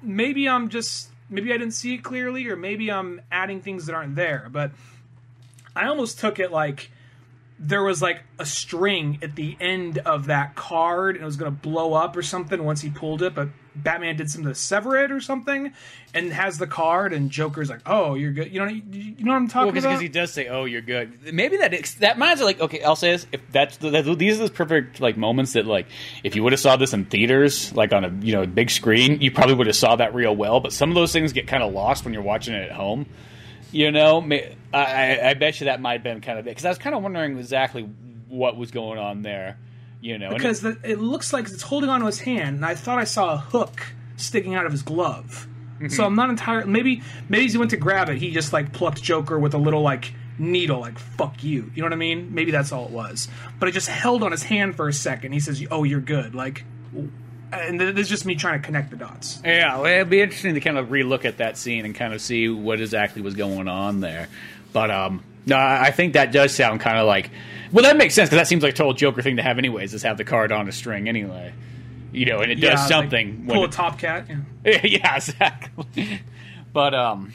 maybe I'm just maybe I didn't see it clearly, or maybe I'm adding things that aren't there, but I almost took it like there was like a string at the end of that card and it was going to blow up or something once he pulled it, but Batman did something to sever it or something and has the card and Joker's like, "Oh, you're good." You know you know what I'm talking about because about? he does say, "Oh, you're good." Maybe that that reminds me, like, okay, I'll say this: if that's the, that, these are the perfect like moments that, like, if you would have saw this in theaters, like on a you know big screen, you probably would have saw that real well. But some of those things get kind of lost when you're watching it at home. You know, I, I, I bet you that might have been kind of it because I was kind of wondering exactly what was going on there. You know, because the, it looks like it's holding onto his hand, and I thought I saw a hook sticking out of his glove. Mm-hmm. So I'm not entirely. Maybe maybe as he went to grab it, he just like plucked Joker with a little like needle, like "fuck you." You know what I mean? Maybe that's all it was. But it just held on his hand for a second. He says, "Oh, you're good." Like, and this is just me trying to connect the dots. Yeah, well, it'd be interesting to kind of relook at that scene and kind of see what exactly was going on there. But um, no, I think that does sound kind of like well, that makes sense because that seems like a total Joker thing to have, anyways. Is have the card on a string anyway, you know, and it Yeah, does like, something. pull when a top cat. Yeah. yeah, exactly. But um,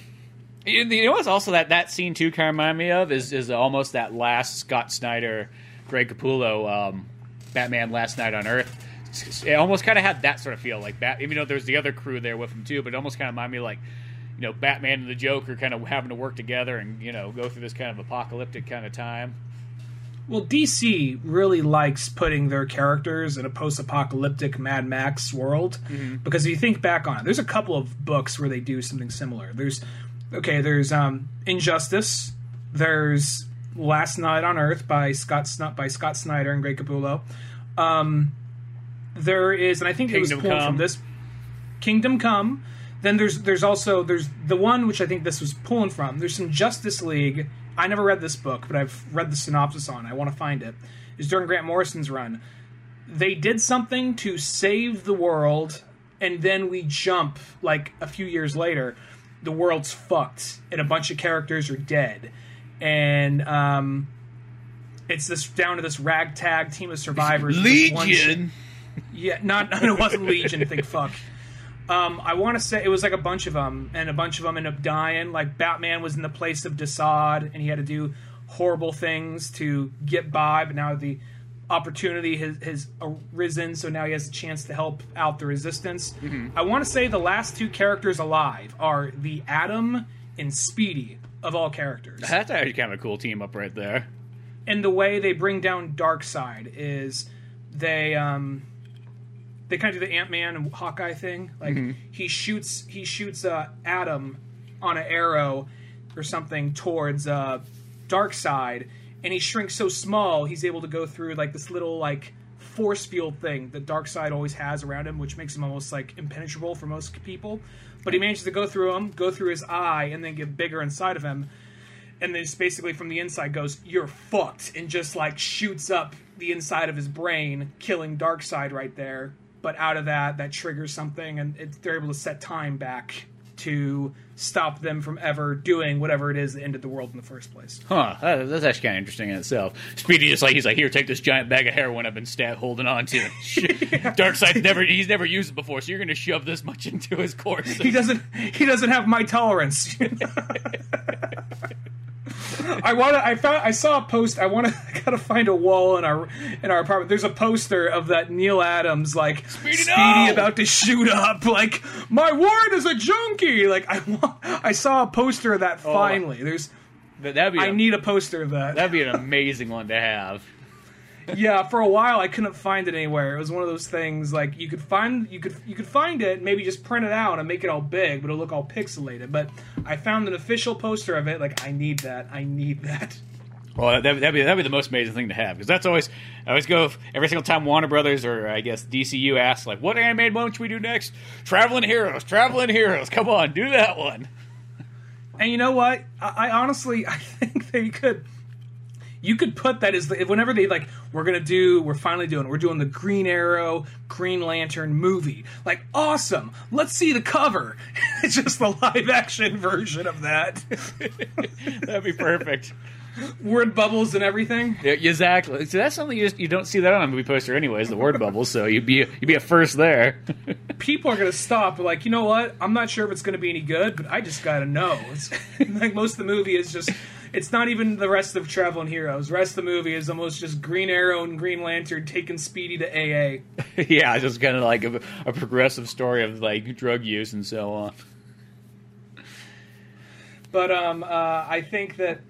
you you know what's also that that scene too kind of remind me of is is almost that last Scott Snyder, Greg Capullo, um, Batman Last Night on Earth. It almost kind of had that sort of feel like that, even though there's the other crew there with him too. But it almost kind of reminded me like, you know Batman and the Joker kind of having to work together and you know go through this kind of apocalyptic kind of time. Well, DC really likes putting their characters in a post-apocalyptic Mad Max world because if you think back on it, there's a couple of books where they do something similar. There's okay, there's um, Injustice. There's Last Night on Earth by Scott by Scott Snyder and Greg Capullo. Um, there is, and I think it was pulled Come. from this Kingdom Come. Then there's there's also there's the one which I think this was pulling from. There's some Justice League. I never read this book, but I've read the synopsis on. it. I want to find. It's during Grant Morrison's run. They did something to save the world, and then we jump like a few years later. The world's fucked, and a bunch of characters are dead, and um, it's this down to this ragtag team of survivors. with this one sh- yeah, not it wasn't Legion. Think fuck. Um, I want to say it was like a bunch of them, and a bunch of them ended up dying. Like Batman was in the place of Desaad, and he had to do horrible things to get by. But now the opportunity has, has arisen, so now he has a chance to help out the Resistance. I want to say the last two characters alive are the Atom and Speedy of all characters That's actually kind of a cool team up right there. and the way they bring down Darkseid is they um they kind of do the Ant Man and Hawkeye thing. Like he shoots he shoots uh, Atom on an arrow or something towards uh, Darkseid, and he shrinks so small he's able to go through like this little like force field thing that Darkseid always has around him, which makes him almost like impenetrable for most people. But he manages to go through him, go through his eye, and then get bigger inside of him and then just basically from the inside goes, "You're fucked," and just like shoots up the inside of his brain, killing Darkseid right there. But out of that, that triggers something, and it, they're able to set time back to stop them from ever doing whatever it is that ended the world in the first place. Huh? That, that's actually kind of interesting in itself. Speedy is like he's like, here, take this giant bag of heroin I've been stat holding on to. Darkseid's never he's never used it before, so you're going to shove this much into his course. He doesn't. He doesn't have my tolerance. I want to. I found. I saw a post. I want to. I gotta find a wall in our in our apartment. There's a poster of that Neal Adams like Speedy, no! about to shoot up. Like my ward is a junkie. Like I want. I saw a poster of that. Oh. Finally, there's. That'd be I a, need a poster of that. that'd be an amazing one to have. Yeah, for a while I couldn't find it anywhere. It was one of those things like you could find you could you could find it, maybe just print it out and make it all big, but it'll look all pixelated. But I found an official poster of it. Like I need that. I need that. Well, that'd, that'd be that'd be the most amazing thing to have because that's always I always go every single time Warner Brothers or I guess DCU asks like, what animated one should we do next? Traveling Heroes, Traveling Heroes. Come on, do that one. And you know what? I, I honestly I think they could. You could put that as the, whenever they like we're gonna do we're finally doing we're doing the Green Arrow Green Lantern movie like awesome let's see the cover it's just the live action version of that That'd be perfect. word bubbles and everything Yeah, exactly. So that's something you just you don't see that on a movie poster anyways. The word bubbles, so you'd be you'd be a first there. people are going to stop. Like, you know what? I'm not sure if it's going to be any good, but I just got to know. It's, like most of the movie is just. It's not even the rest of Traveling Heroes. The rest of the movie is almost just Green Arrow and Green Lantern taking Speedy to AA. yeah, it's just kind of like a, a progressive story of like drug use and so on. But um, uh, I think that.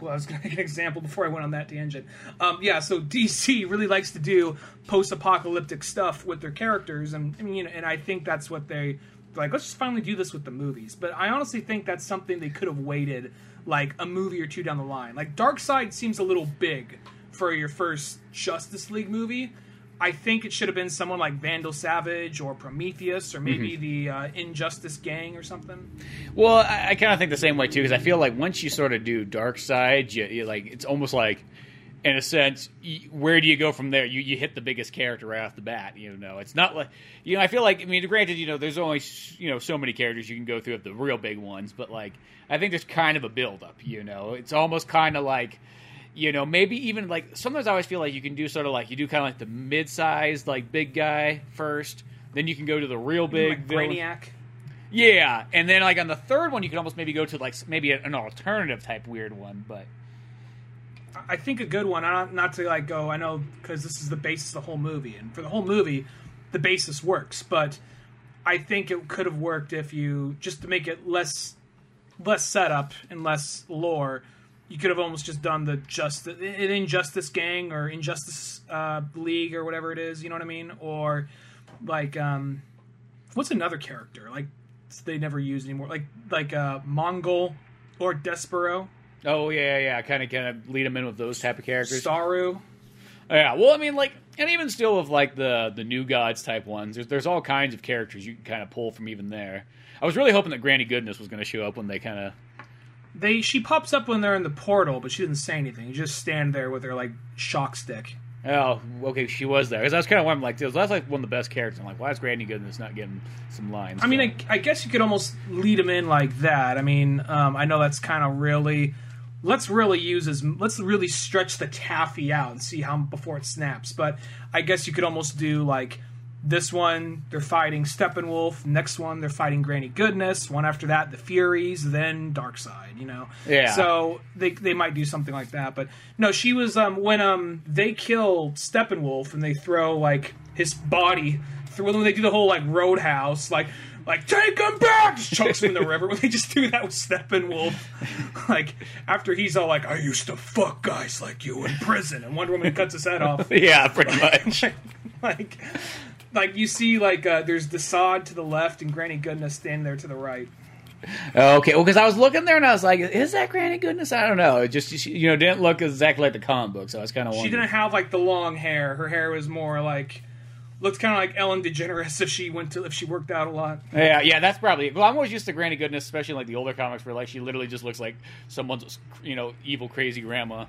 Well, I was going to make an example before I went on that tangent. Um, yeah, so DC really likes to do post-apocalyptic stuff with their characters, and I mean, you know, and I think that's what they like. Let's just finally do this with the movies. But I honestly think that's something they could have waited like a movie or two down the line. Like Darkseid seems a little big for your first Justice League movie. I think it should have been someone like Vandal Savage or Prometheus or maybe the uh, Injustice Gang or something. Well, I, I kind of think the same way too because I feel like once you sort of do Darkseid, you, you like it's almost like, in a sense, where do you go from there? You you hit the biggest character right off the bat. You know, it's not like you know. I feel like I mean, granted, you know, there's only you know so many characters you can go through of the real big ones, but like I think there's kind of a build up. You know, it's almost kind of like. You know, maybe even like sometimes I always feel like you can do sort of like you do kind of like the mid-sized like big guy first, then you can go to the real big like. Brainiac. Yeah, and then like on the third one, you can almost maybe go to like maybe an alternative type weird one, but I think a good one. Not, not to like go. I know because this is the basis of the whole movie, and for the whole movie, the basis works. But I think it could have worked if you just to make it less less setup and less lore. You could have almost just done the just an Injustice Gang or Injustice uh, League or whatever it is. You know what I mean? Or like um, what's another character like they never use anymore? Like like uh, Mongul or Despero, Oh yeah, yeah, kind of, kind of lead them in with those type of characters. Saru. Yeah, well, I mean, like, and even still with like the the new gods type ones, there's, there's all kinds of characters you can kind of pull from even there. I was really hoping that Granny Goodness was going to show up when they kind of. They she pops up when they're in the portal, but she doesn't say anything. You just stand there with her like shock stick. Oh, okay, she was there because I was kind of wondering, like, that's like one of the best characters. I'm like, why is Granny Goodness not getting some lines? I mean, I, I guess you could almost lead them in like that. I mean, um, I know that's kind of really. Let's really use as let's really stretch the taffy out and see how before it snaps. But I guess you could almost do like this one they're fighting Steppenwolf, next one they're fighting Granny Goodness, one after that the Furies, then Darkseid. You know, Yeah. So they they might do something like that. But no, she was um when um they kill Steppenwolf and they throw like his body through when they do the whole like Roadhouse like. Like take him back, just chokes him in the river. When they just do that with Steppenwolf, like after he's all like, "I used to fuck guys like you in prison," and Wonder Woman cuts his head off yeah, pretty much. like like you see like uh, there's Desaad to the left and Granny Goodness standing there to the right. okay, well, because I was looking there and I was like, is that Granny Goodness? I don't know. It just she, you know didn't look exactly like the comic book, so I was kind of She didn't have like the long hair. Her hair was more like looked kind of like Ellen DeGeneres if she went to if she worked out a lot. Yeah, yeah, that's probably. Well, I'm always used to Granny Goodness, especially in, like the older comics, where like she literally just looks like someone's you know evil crazy grandma.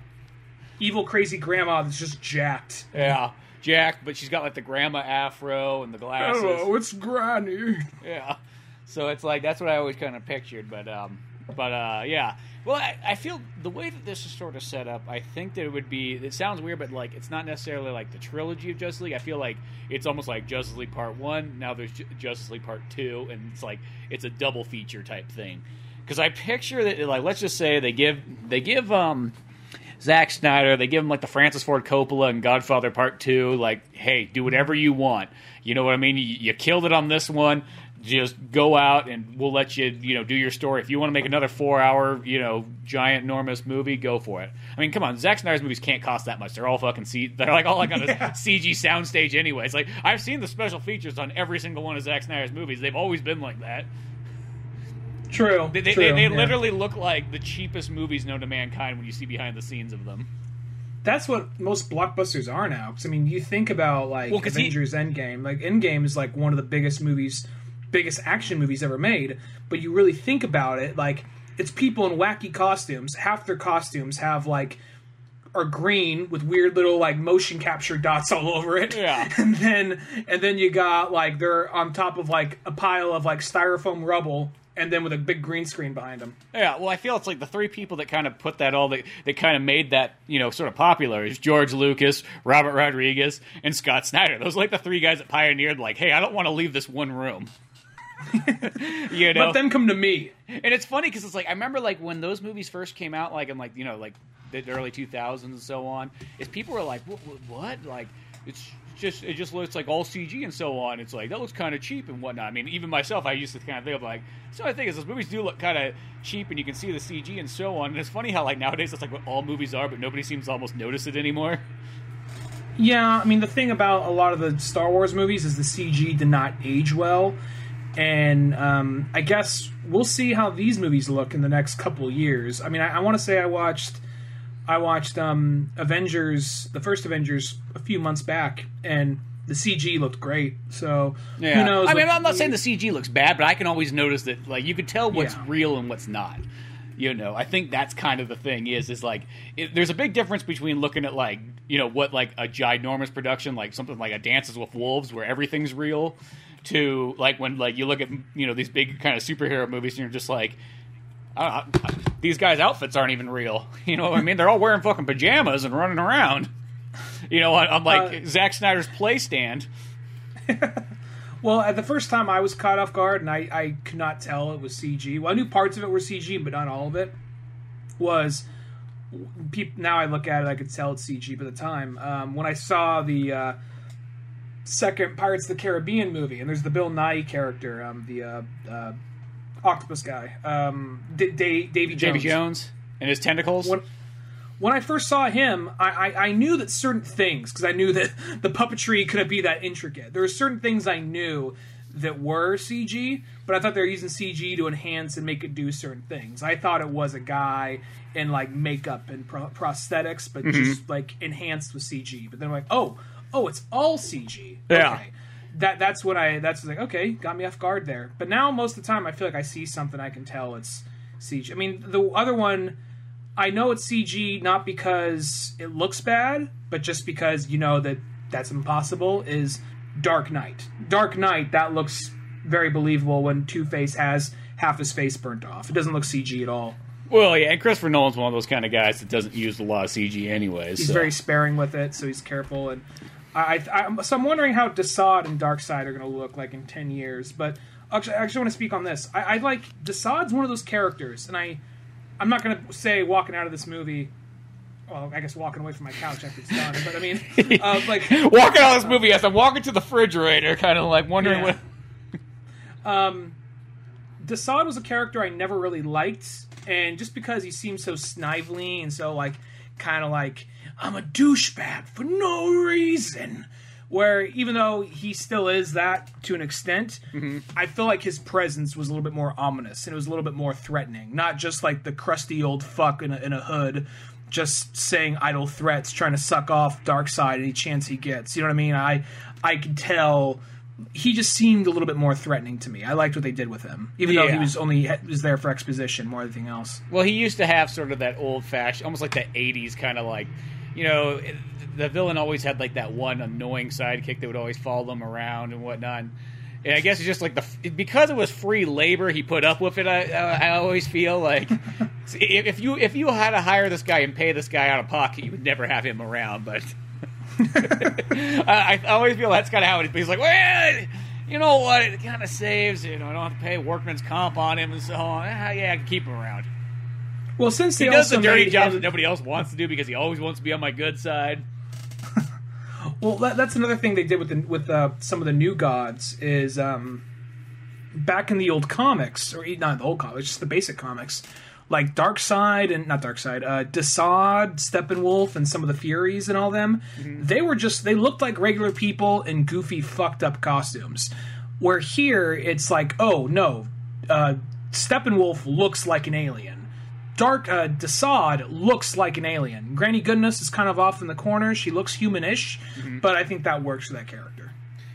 Evil crazy grandma that's just jacked. Yeah, Jack, but she's got like the grandma afro and the glasses. Oh, it's Granny. Yeah. So it's like that's what I always kind of pictured, but um, but uh, yeah. Well, I, I feel the way that this is sort of set up, I think that it would be. It sounds weird, but like it's not necessarily like the trilogy of Justice League. I feel like it's almost like Justice League Part One. Now there's Ju- Justice League Part Two, and it's like it's a double feature type thing. Because I picture that, like, let's just say they give they give um Zack Snyder, they give him like the Francis Ford Coppola and Godfather Part Two. Like, hey, do whatever you want. You know what I mean? You, you killed it on this one. Just go out and we'll let you, you know, do your story. If you want to make another four-hour, you know, giant, enormous movie, go for it. I mean, come on, Zack Snyder's movies can't cost that much. They're all fucking C. They're like all like on a Yeah. CG soundstage anyway. It's like I've seen the special features on every single one of Zack Snyder's movies. They've always been like that. True. They, they, true, they, they yeah. literally look like the cheapest movies known to mankind when you see behind the scenes of them. That's what most blockbusters are now. Because I mean, you think about like Well, 'cause he- Avengers Endgame. Like Endgame is like one of the biggest movies, biggest action movies ever made. But you really think about it, like it's people in wacky costumes. Half their costumes have like are green with weird little like motion capture dots all over it. Yeah. And then and then you got like they're on top of like a pile of like styrofoam rubble and then with a big green screen behind them. Yeah, well, I feel it's like the three people that kind of put that all that that kind of made that you know sort of popular is George Lucas, Robert Rodriguez, and Scott Snyder. Those are like the three guys that pioneered like, hey, I don't want to leave this one room. You know, Let them come to me. and it's funny because it's like I remember like when those movies first came out, like in like you know like the early two thousands and so on. Is people were like, what, what, what? Like it's just it just looks like all CG and so on. It's like that looks kind of cheap and whatnot. I mean, even myself, I used to kind of think of like. So I think is those movies do look kind of cheap and you can see the CG and so on. And it's funny how like nowadays that's like what all movies are, but nobody seems to almost notice it anymore. Yeah, I mean the thing about a lot of the Star Wars movies is the CG did not age well, and um, I guess we'll see how these movies look in the next couple years. I mean, I, I want to say I watched, I watched um, Avengers, the first Avengers, a few months back, and the CG looked great. So who knows? I mean, I'm not saying the CG looks bad, but I can always notice that like you can tell what's Yeah. real and what's not. You know, I think that's kind of the thing is is like it, there's a big difference between looking at like you know what like a ginormous production like something like a Dances with Wolves where everything's real to like when like you look at you know these big kind of superhero movies and you're just like. I don't know, these guys' outfits aren't even real. You know what I mean? They're all wearing fucking pajamas and running around. You know, I'm like Uh, Zack Snyder's play stand. Well, at the first time I was caught off guard, and I, I could not tell it was CG. Well, I knew parts of it were CG, but not all of it. Was now I look at it, I could tell it's CG. But at the time, um, when I saw the uh, second Pirates of the Caribbean movie, and there's the Bill Nighy character, um, the uh, uh, octopus guy, um, D- D- Davy Jones. Davy Jones and his tentacles. When, when I first saw him, I, I, I knew that certain things because I knew that the puppetry couldn't be that intricate. There were certain things I knew that were CG, but I thought they were using CG to enhance and make it do certain things. I thought it was a guy in like makeup and pro- prosthetics, but just like enhanced with CG. But then I'm like, oh, oh, it's all CG. Yeah. Okay. That that's what I that's like okay, got me off guard there. But now most of the time I feel like I see something I can tell it's CG. I mean, the other one I know it's CG not because it looks bad, but just because you know that that's impossible is Dark Knight. Dark Knight that looks very believable when Two Face has half his face burnt off. It doesn't look CG at all. Well, yeah, and Christopher Nolan's one of those kind of guys that doesn't use a lot of CG anyways. He's so. very sparing with it, so he's careful. And I, I, so I'm wondering how Desaad and Darkseid are going to look like in ten years. But actually, I actually want to speak on this. I, I like Desaad's one of those characters, and I, I'm not going to say walking out of this movie. Well, I guess walking away from my couch after it's done. But I mean, uh, like walking out of this movie as I'm walking to the refrigerator, kind of like wondering Yeah. what. um, Desaad was a character I never really liked, and just because he seemed so snively and so like kind of like I'm a douchebag for no reason. Where even though he still is that to an extent, mm-hmm. I feel like his presence was a little bit more ominous and it was a little bit more threatening. Not just like the crusty old fuck in a, in a hood, just saying idle threats, trying to suck off Darkseid any chance he gets. You know what I mean? I I could tell he just seemed a little bit more threatening to me. I liked what they did with him, even though he was only he was there for exposition more than anything else. Well, he used to have sort of that old fashioned, almost like that '80s kind of like, you know, the villain always had like that one annoying sidekick that would always follow them around and whatnot. And I guess it's just like the because it was free labor, he put up with it. I, I always feel like if if you if you had to hire this guy and pay this guy out of pocket, you would never have him around. But I, I always feel that's kind of how it is. But he's like, well, you know what? It kind of saves. You know, I don't have to pay workman's comp on him and so on. Ah, yeah, I can keep him around. Well, since He does the dirty jobs that nobody else wants to do because he always wants to be on my good side. Well, that, that's another thing they did with the, with uh, some of the new gods is um, back in the old comics, or not the old comics, just the basic comics, like Darkseid and not Darkseid, uh, Desaad, Steppenwolf, and some of the Furies and all them. They were just they looked like regular people in goofy, fucked up costumes. Where here it's like, oh no, uh, Steppenwolf looks like an alien. Dark uh, Desaad looks like an alien. Granny Goodness is kind of off in the corner. She looks humanish, but I think that works for that character.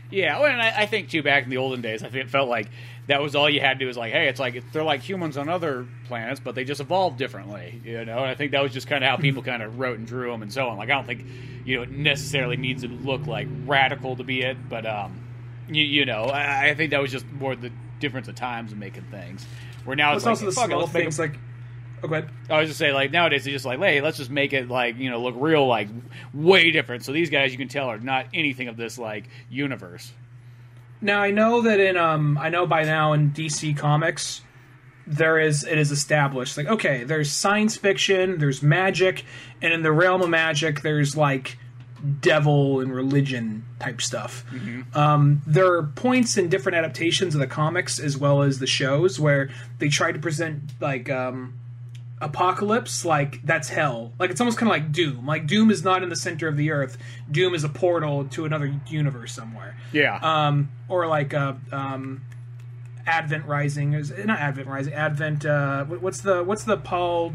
Yeah, well, and I, I think too back in the olden days, I think it felt like that was all you had to do was like, hey, it's like they're like humans on other planets, but they just evolved differently, you know. And I think that was just kind of how people kind of wrote and drew them and so on. Like, I don't think you know it necessarily needs to look like radical to be it, but um, you, you know, I, I think that was just more the difference of times and making things. Where now It's it's, like, also the fuck it, small things them- like. Oh, go ahead. I was just saying, like nowadays, it's just like, hey, let's just make it like you know look real, like way different. So these guys, you can tell, are not anything of this like universe. Now I know that in um I know by now in DC Comics there is it is established like okay there's science fiction there's magic and in the realm of magic there's like devil and religion type stuff. Um, there are points in different adaptations of the comics as well as the shows where they try to present like um, Apokolips like that's hell like it's almost kind of like doom like doom is not in the center of the earth doom is a portal to another universe somewhere Yeah, um, or like uh, um, Advent Rising is not Advent Rising. Advent. Uh, what's the what's the Paul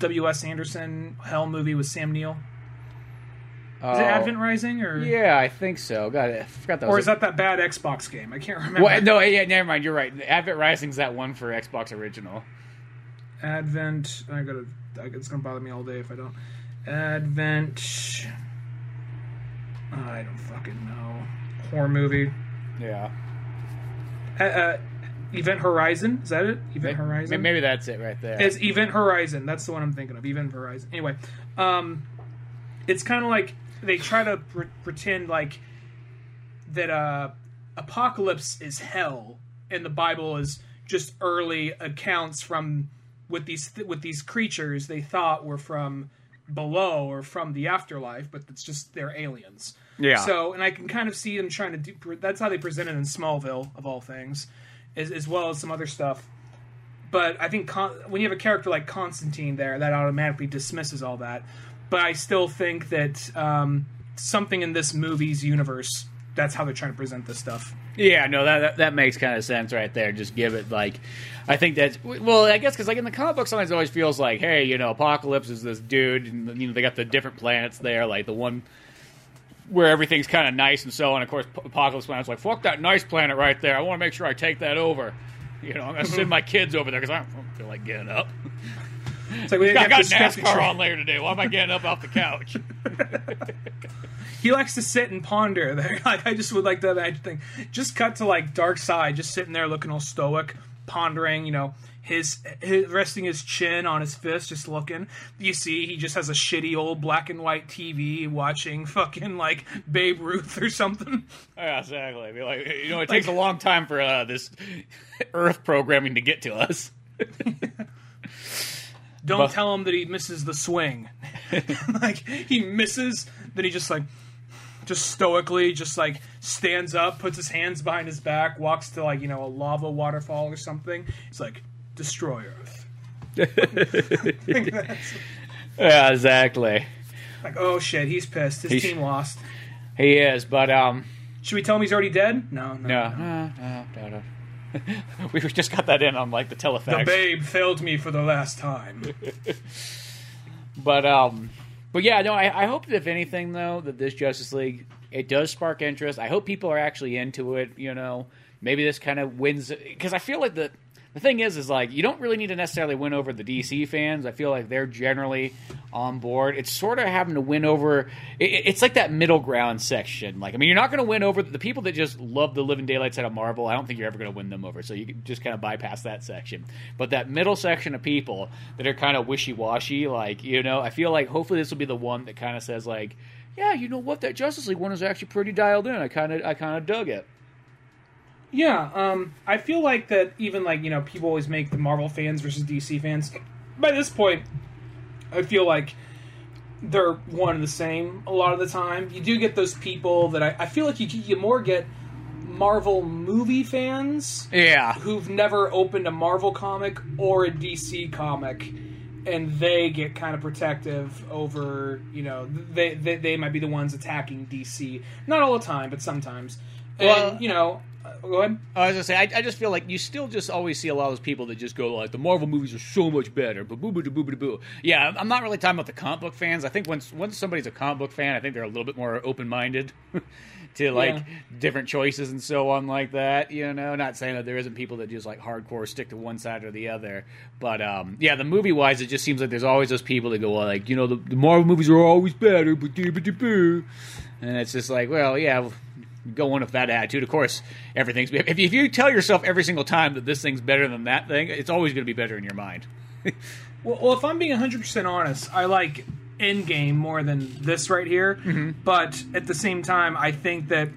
W S Anderson Hell movie with Sam Neill? Is it Advent Rising or Oh. Yeah, I think so. God, I forgot that. or is that that bad Xbox game? I can't remember. Well, no, yeah, never mind. You're right. Advent Rising's that one for Xbox original. Advent. I gotta. It's gonna bother me all day if I don't. Advent. I don't fucking know. Horror movie. Yeah, Uh, uh, Event Horizon. Is that it? Event Horizon. Maybe that's it right there. It's Event Horizon. That's the one I'm thinking of. Event Horizon. Anyway, um, it's kind of like they try to pre- pretend like that uh, Apokolips is hell, and the Bible is just early accounts from with these with these creatures they thought were from below or from the afterlife, but it's just they're aliens. Yeah. So, and I can kind of see them trying to do. That's how they presented in Smallville, of all things, as, as well as some other stuff. But I think Con- when you have a character like Constantine there, that automatically dismisses all that. But I still think that um, something in this movie's universe, that's how they're trying to present this stuff. Yeah, no, that that, that makes kind of sense right there. Just give it like, I think that's well, I guess because like in the comic book, sometimes it always feels like, hey, you know, Apokolips is this dude, and you know they got the different planets there, like the one where everything's kind of nice and so on. Of course, Apokolips planet's like, fuck that nice planet right there. I want to make sure I take that over. You know, I'm gonna send mm-hmm. my kids over there because I don't feel like getting up. It's like we I got got this fancy NASCAR train. on later today. Why am I getting up off the couch? He likes to sit and ponder. There, like I just would like to imagine. Thing. Just cut to like Darkseid, just sitting there looking all stoic, pondering. You know, his, his resting his chin on his fist, just looking. You see, he just has a shitty old black and white TV, watching fucking like Babe Ruth or something. Yeah, exactly. Be like, you know, it takes a long time for uh, this Earth programming to get to us. Don't But- tell him that he misses the swing. like he misses, then he just like just stoically just like stands up, puts his hands behind his back, walks to like, you know, a lava waterfall or something. He's like, destroy Earth. Yeah, exactly. like, oh shit, he's pissed. His He's- team lost. He is, but um, Should we tell him he's already dead? No, no. no, no, no, no, no. we just got that in on like the telephone. The babe failed me for the last time. But um, but yeah, no. I, I hope that if anything though, that this Justice League it does spark interest. I hope people are actually into it. You know, maybe this kind of wins because I feel like the the thing is is like you don't really need to necessarily win over the DC fans. I feel like they're generally on board. It's sort of having to win over. It, it's like that middle ground section. Like I mean, you're not going to win over the people that just love the living daylights out of Marvel. I don't think you're ever going to win them over. So you just kind of bypass that section. But that middle section of people that are kind of wishy washy, like you know, I feel like hopefully this will be the one that kind of says like, yeah, you know what, that Justice League one is actually pretty dialed in. I kind of I kind of dug it. Yeah, um, I feel like that even like you know people always make the Marvel fans versus DC fans. By this point, I feel like they're one and the same a lot of the time. You do get those people that I, I feel like you you more get Marvel movie fans Yeah, who've never opened a Marvel comic or a DC comic, and they get kind of protective over you know they they, they might be the ones attacking DC. Not all the time, but sometimes. And Well- you know, go ahead. I was gonna say, I, I just feel like you still just always see a lot of those people that just go like, the Marvel movies are so much better, but boo boo boo boo boo. Yeah, I'm- not really talking about the comic book fans. I think once once somebody's a comic book fan, I think they're a little bit more open minded to like Yeah. different choices and so on like that. You know, not saying that there isn't people that just like hardcore stick to one side or the other, but um, yeah, the movie wise, it just seems like there's always those people that go like, you know, the, the Marvel movies are always better, but boo boo boo, and it's just like, well, yeah going with that attitude. Of course, everything's if you, if you tell yourself every single time that this thing's better than that thing, it's always going to be better in your mind. Well, well, if I'm being 100% honest, I like Endgame more than this right here. Mm-hmm. But at the same time, I think that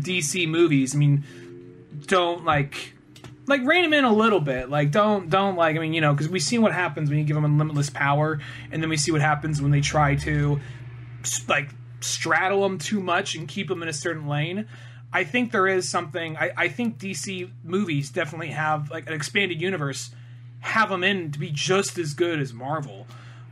DC movies, I mean, don't like like rein them in a little bit. Like don't don't like I mean, you know, cuz we see what happens when you give them limitless power and then we see what happens when they try to like straddle them too much and keep them in a certain lane. I think there is something I, I think DC movies definitely have like an expanded universe have them in to be just as good as Marvel.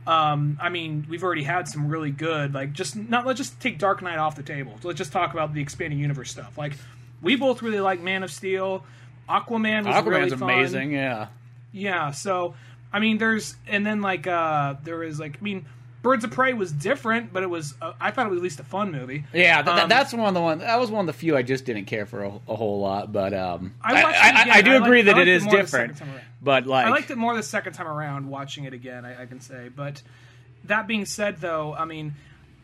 Um, I mean, we've already had some really good, like just not let's just take Dark Knight off the table. Let's just talk about the expanding universe stuff. Like we both really like Man of Steel. Aquaman was Aquaman's really fun. amazing, yeah. Yeah, so I mean, there's and then like uh there is like I mean, Birds of Prey was different, but it was uh, I thought it was at least a fun movie. Yeah, th- Um, that's one of the one. That was one of the few I just didn't care for a, a whole lot. But um, I it I. I, do I agree liked- that I it is different. second time around. But like, I liked it more the second time around watching it again. I, I can say, but that being said, though, I mean,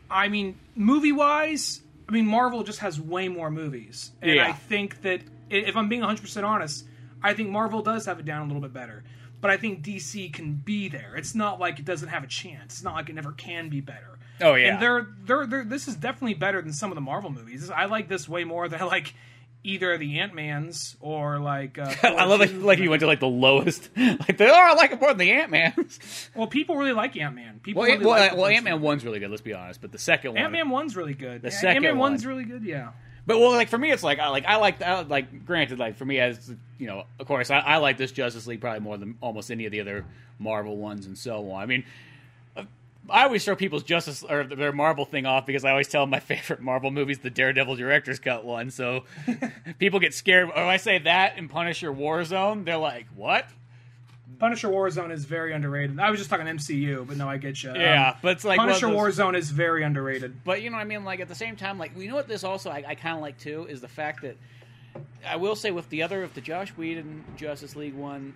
I mean, movie wise, I mean, Marvel just has way more movies, and Yeah. I think that if I'm being 100 percent honest, I think Marvel does have it down a little bit better. But I think DC can be there. It's not like it doesn't have a chance. It's not like it never can be better. Oh, yeah. and they're they're, they're this is definitely better than some of the Marvel movies. I like this way more than I like either the Ant Mans or like. Uh, I love like, like you went to like the lowest. Like they, oh, I like it more than the Ant Man. Well, people really like Ant Man. People well, really well, like well Ant Man one's really good. Let's be honest, but the second one, Ant Man one's really good. The Yeah, second Ant Man one's really good. Yeah. But well, like for me, it's like I like I like like granted, like for me as you know, of course, I, I like this Justice League probably more than almost any of the other Marvel ones and so on. I mean, uh, I always throw people's Justice or their Marvel thing off because I always tell my favorite Marvel movies the Daredevil director's cut one. So people get scared. Or I say that in Punisher Warzone, they're like, "What?" Punisher Warzone is very underrated. I was just talking MCU, but no, I get you. Yeah, um, but it's like of Punisher those- Warzone is very underrated. But you know what I mean? Like at the same time, like you know what this also I, I kind of like too is the fact that I will say with the other with the Joss Whedon Justice League one,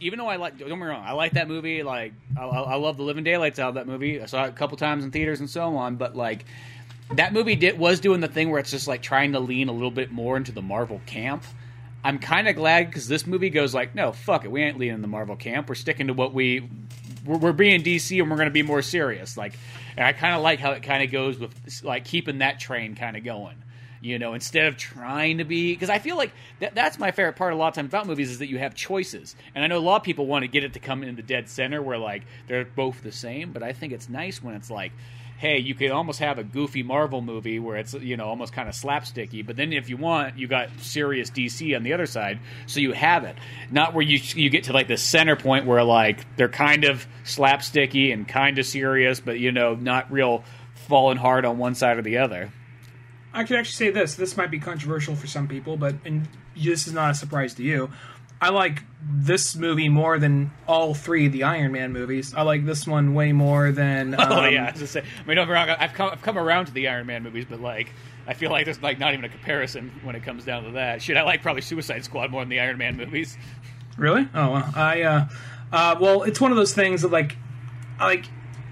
even though I like don't get me wrong, I like that movie. Like I, I I love the living daylights out of that movie. I saw it a couple times in theaters and so on. But like that movie did was doing the thing where it's just like trying to lean a little bit more into the Marvel camp. I'm kind of glad because this movie goes like, no, fuck it, we ain't leaning the Marvel camp. We're sticking to what we, we're, we're being DC and we're going to be more serious. Like, and I kind of like how it kind of goes with like keeping that train kind of going. You know, instead of trying to be, because I feel like that, that's my favorite part a lot of times about movies is that you have choices. And I know a lot of people want to get it to come in the dead center where like they're both the same, but I think it's nice when it's like, hey, you could almost have a goofy Marvel movie where it's you know almost kind of slapsticky, but then if you want, you got serious DC on the other side, so you have it. Not where you you get to like the center point where like they're kind of slapsticky and kind of serious, but you know not real falling hard on one side or the other. I could actually say this. This might be controversial for some people, but and this is not a surprise to you. I like this movie more than all three of the Iron Man movies. I like this one way more than. Um, oh yeah, I was just say. I mean, don't get me wrong. I've come I've come around to the Iron Man movies, but like I feel like there's like not even a comparison when it comes down to that. Shit, I like probably Suicide Squad more than the Iron Man movies. Really? Oh, well, I. Uh, uh, well, it's one of those things that like, I like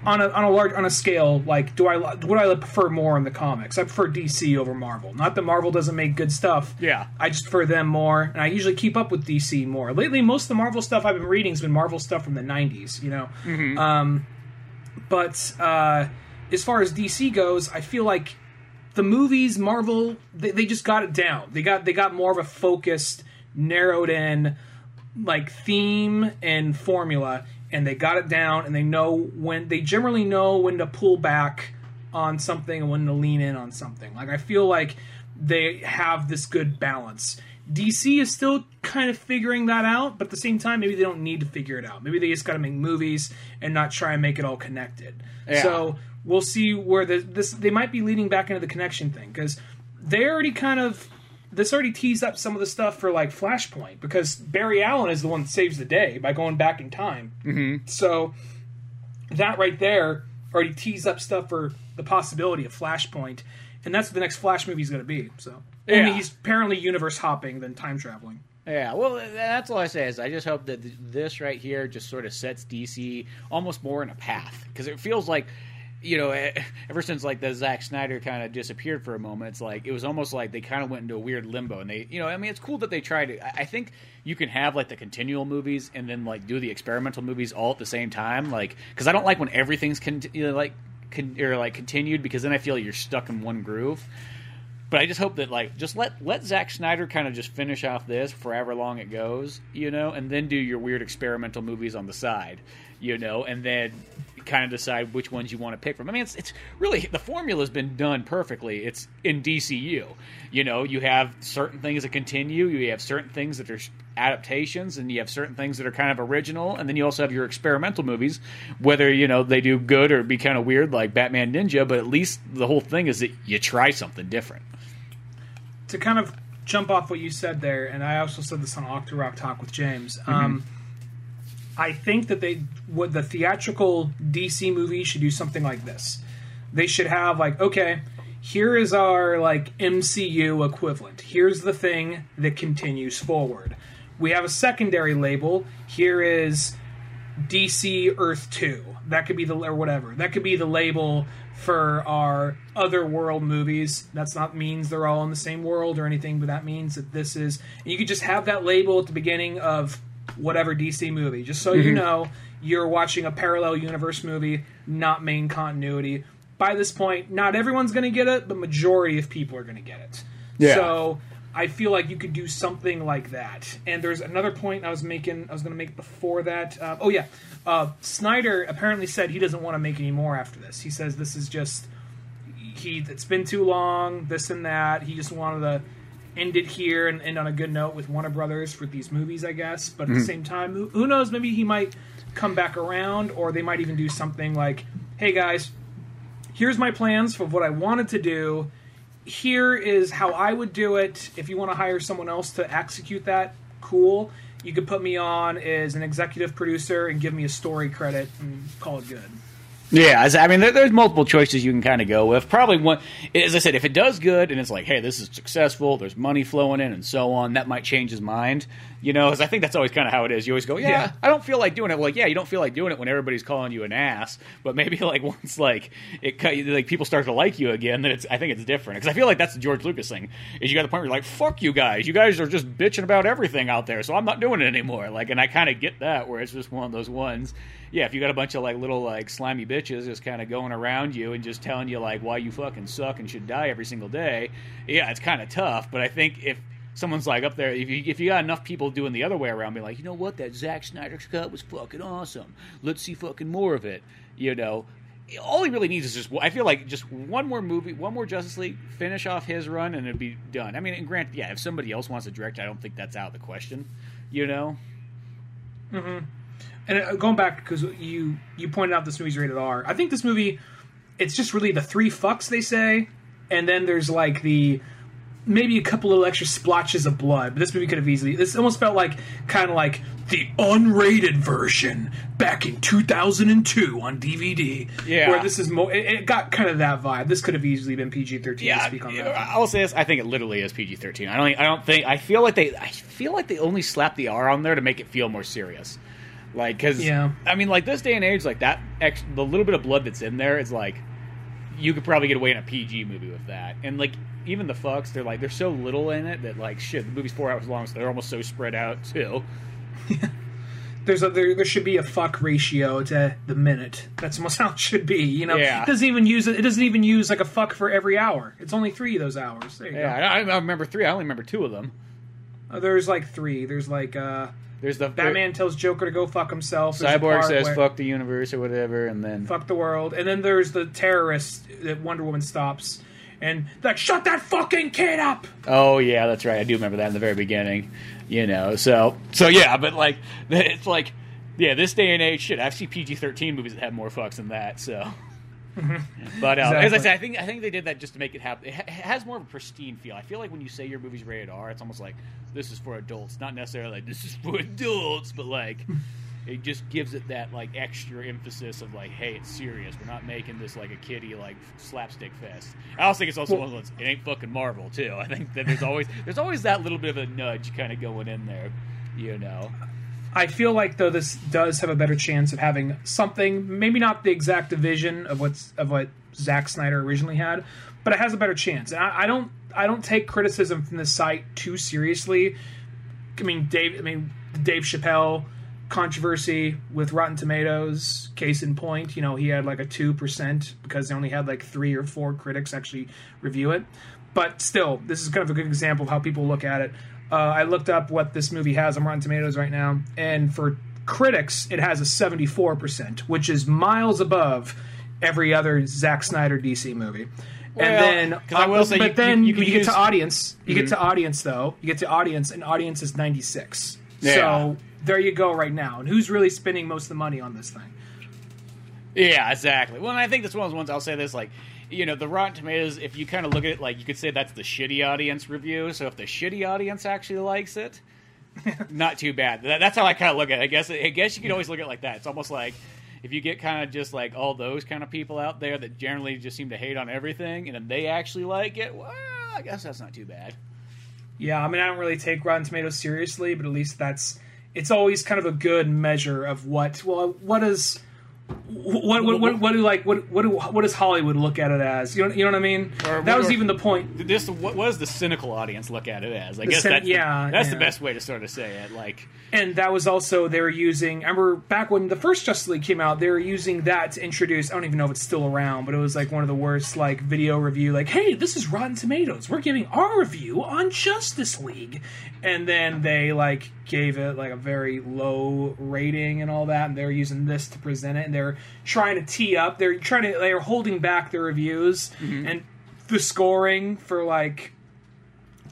on a on a large on a scale. Like, do I would I prefer more in the comics? I prefer DC over Marvel. Not that Marvel doesn't make good stuff. Yeah. I just prefer them more, and I usually keep up with DC more. Lately, most of the Marvel stuff I've been reading has been Marvel stuff from the '90s. You know. Um, but uh, as far as DC goes, I feel like the movies, Marvel, they, they just got it down. They got they got more of a focused, narrowed in like theme and formula, and they got it down. And they know when they generally know when to pull back on something and when to lean in on something. Like I feel like they have this good balance. DC is still kind of figuring that out, but at the same time, maybe they don't need to figure it out. Maybe they just got to make movies and not try and make it all connected. Yeah. So we'll see where the, this they might be leading back into the connection thing because they already kind of this already teased up some of the stuff for like Flashpoint because Barry Allen is the one that saves the day by going back in time. Mm-hmm. So that right there already teased up stuff for the possibility of Flashpoint, and that's what the next Flash movie is going to be. So, and Yeah. he's apparently universe hopping than time traveling. Yeah, well, that's all I say is I just hope that th- this right here just sort of sets DC almost more in a path because it feels like, you know, ever since like the Zack Snyder kind of disappeared for a moment, it's like it was almost like they kind of went into a weird limbo. And they, you know, I mean, it's cool that they tried to. I I think you can have like the continual movies and then like do the experimental movies all at the same time, like because I don't like when everything's con- you know, like con- or like continued because then I feel like you're stuck in one groove. But I just hope that like just let let Zack Snyder kind of just finish off this for however long it goes, you know, and then do your weird experimental movies on the side, you know, and then kind of decide which ones you want to pick from. I mean, it's it's really the formula's been done perfectly. It's in DCU, you know, you have certain things that continue, you have certain things that are adaptations, and you have certain things that are kind of original, and then you also have your experimental movies, whether you know they do good or be kind of weird like Batman Ninja, but at least the whole thing is that you try something different. to kind of jump off what you said there, and I also said this on Octo Rock Talk with James. Um, I think that they what the theatrical DC movie should do something like this. They should have like, okay, here is our like MCU equivalent. Here's the thing that continues forward. We have a secondary label. Here is DC Earth 2. That could be the or whatever. That could be the label for our other world movies. That's not means they're all in the same world or anything, but that means that this is you could just have that label at the beginning of whatever DC movie, just so you know you're watching a parallel universe movie, not main continuity. By this point, not everyone's going to get it, but majority of people are going to get it. Yeah. So I feel like you could do something like that. And there's another point I was making. I was going to make before that. Uh, oh yeah, uh, Snyder apparently said he doesn't want to make any more after this. He says this is just he. It's been too long. This and that. He just wanted to end it here and end on a good note with Warner Brothers for these movies, I guess. But at the mm-hmm. same time, who, who knows? Maybe he might come back around, or they might even do something like, "Hey guys, here's my plans for what I wanted to do. Here is how I would do it. If you want to hire someone else to execute that, cool. You could put me on as an executive producer and give me a story credit and call it good. Yeah, I mean, there's multiple choices you can kind of go with. Probably one, as I said, if it does good and it's like, hey, this is successful, there's money flowing in and so on, that might change his mind. You know, because I think that's always kind of how it is. You always go, yeah, Yeah. I don't feel like doing it. Well, like, yeah, you don't feel like doing it when everybody's calling you an ass, but maybe like once like it cut- like people start to like you again, then it's I think it's different. Because I feel like that's the George Lucas thing. Is you got the point where you're like, fuck you guys, you guys are just bitching about everything out there, so I'm not doing it anymore. Like, and I kind of get that where it's just one of those ones. Yeah, if you got a bunch of like little like slimy bitches just kind of going around you and just telling you like why you fucking suck and should die every single day, yeah, it's kind of tough. But I think if someone's like up there, if you if you got enough people doing the other way around, be like, you know what, that Zack Snyder's cut was fucking awesome. Let's see fucking more of it. You know, all he really needs is just. I feel like just one more movie, one more Justice League, finish off his run, and it'd be done. I mean, and granted, yeah, if somebody else wants to direct, I don't think that's out of the question. You know, mhm And uh, going back because you you pointed out this movie's rated R. I think this movie, it's just really the three fucks they say, and then there's like the maybe a couple little extra splotches of blood. But this movie could have easily. This almost felt like kind of like the unrated version back in 2002 on DVD. Yeah. where this is mo- it, it got kind of that vibe. This could have easily been PG 13. yeah. to speak on that. I'll say this: I think it literally is PG thirteen. I don't. I don't think. I feel like they. I feel like they only slapped the R on there to make it feel more serious. Like, because Yeah. I mean, like this day and age, like that, ex- the little bit of blood that's in there is like, you could probably get away in a PG movie with that. And like, even the fucks, they're like, there's so little in it that like, shit, the movie's four hours long, so they're almost so spread out too. there's a there, there should be a fuck ratio to the minute. That's almost how it should be. You know, Yeah. it doesn't even use it. Doesn't even use like a fuck for every hour. It's only three of those hours. There you Yeah, I, I remember three. I only remember two of them. Uh, there's like three. There's like uh, There's the Batman tells Joker to go fuck himself. There's Cyborg says "fuck the universe" or whatever, and then fuck the world, and then there's the terrorist that Wonder Woman stops. And like, shut that fucking kid up! Oh yeah, that's right. I do remember that in the very beginning. You know, so so yeah, but like it's like yeah, this day and age, shit. I've seen PG thirteen movies that have more fucks than that. So, but uh, as I Exactly. said, I think I think they did that just to make it happen. It ha- it has more of a pristine feel. I feel like when you say your movie's rated R, it's almost like this is for adults, not necessarily like this is for adults, but like. It just gives it that like extra emphasis of like, hey, it's serious. We're not making this like a kiddie like slapstick fest. I also think it's also one of those. It ain't fucking Marvel too. I think that there's always there's always that little bit of a nudge kind of going in there, you know. I feel like though this does have a better chance of having something, maybe not the exact vision of what's of what Zack Snyder originally had, but it has a better chance. And I, I don't I don't take criticism from this site too seriously. I mean, Dave. I mean, Dave Chappelle controversy with Rotten Tomatoes. Case in point, you know, he had like a two percent because they only had like three or four critics actually review it. But still, this is kind of a good example of how people look at it. Uh, I looked up what this movie has on Rotten Tomatoes right now, and for critics, it has a seventy-four percent, which is miles above every other Zack Snyder DC movie. Well, and then, I will uh, say but you- then you- you, you can get use- to audience. You get to audience though. You get to audience, and audience is ninety-six. Yeah. So there you go, right now. And who's really spending most of the money on this thing? Yeah, exactly. Well, and I think that's one of those ones. I'll say this, like, you know, the Rotten Tomatoes. If you kind of look at it, like, you could say that's the shitty audience review. So if the shitty audience actually likes it, not too bad. That, that's how I kind of look at it. I guess. I guess you could always look at it like that. It's almost like if you get kind of just like all those kind of people out there that generally just seem to hate on everything, and then they actually like it. Well, I guess that's not too bad. Yeah, I mean, I don't really take Rotten Tomatoes seriously, but at least that's it's always kind of a good measure of what well, what is what what, what, what do like what what do, what does Hollywood look at it as? You know, you know what I mean? Or that what- was even the point. This what was the cynical audience look at it as? I The guess cyn- that's yeah, the, that's the best way to sort of say it. Like, And that was also they were using. I remember back when the first Justice League came out, they were using that to introduce. I don't even know if it's still around, but it was like one of the worst like video review. Like, hey, this is Rotten Tomatoes. We're giving our review on Justice League, and then they like gave it like a very low rating and all that. And they're using this to present it, and they're trying to tee up. They're trying to. They're holding back the reviews and the scoring for like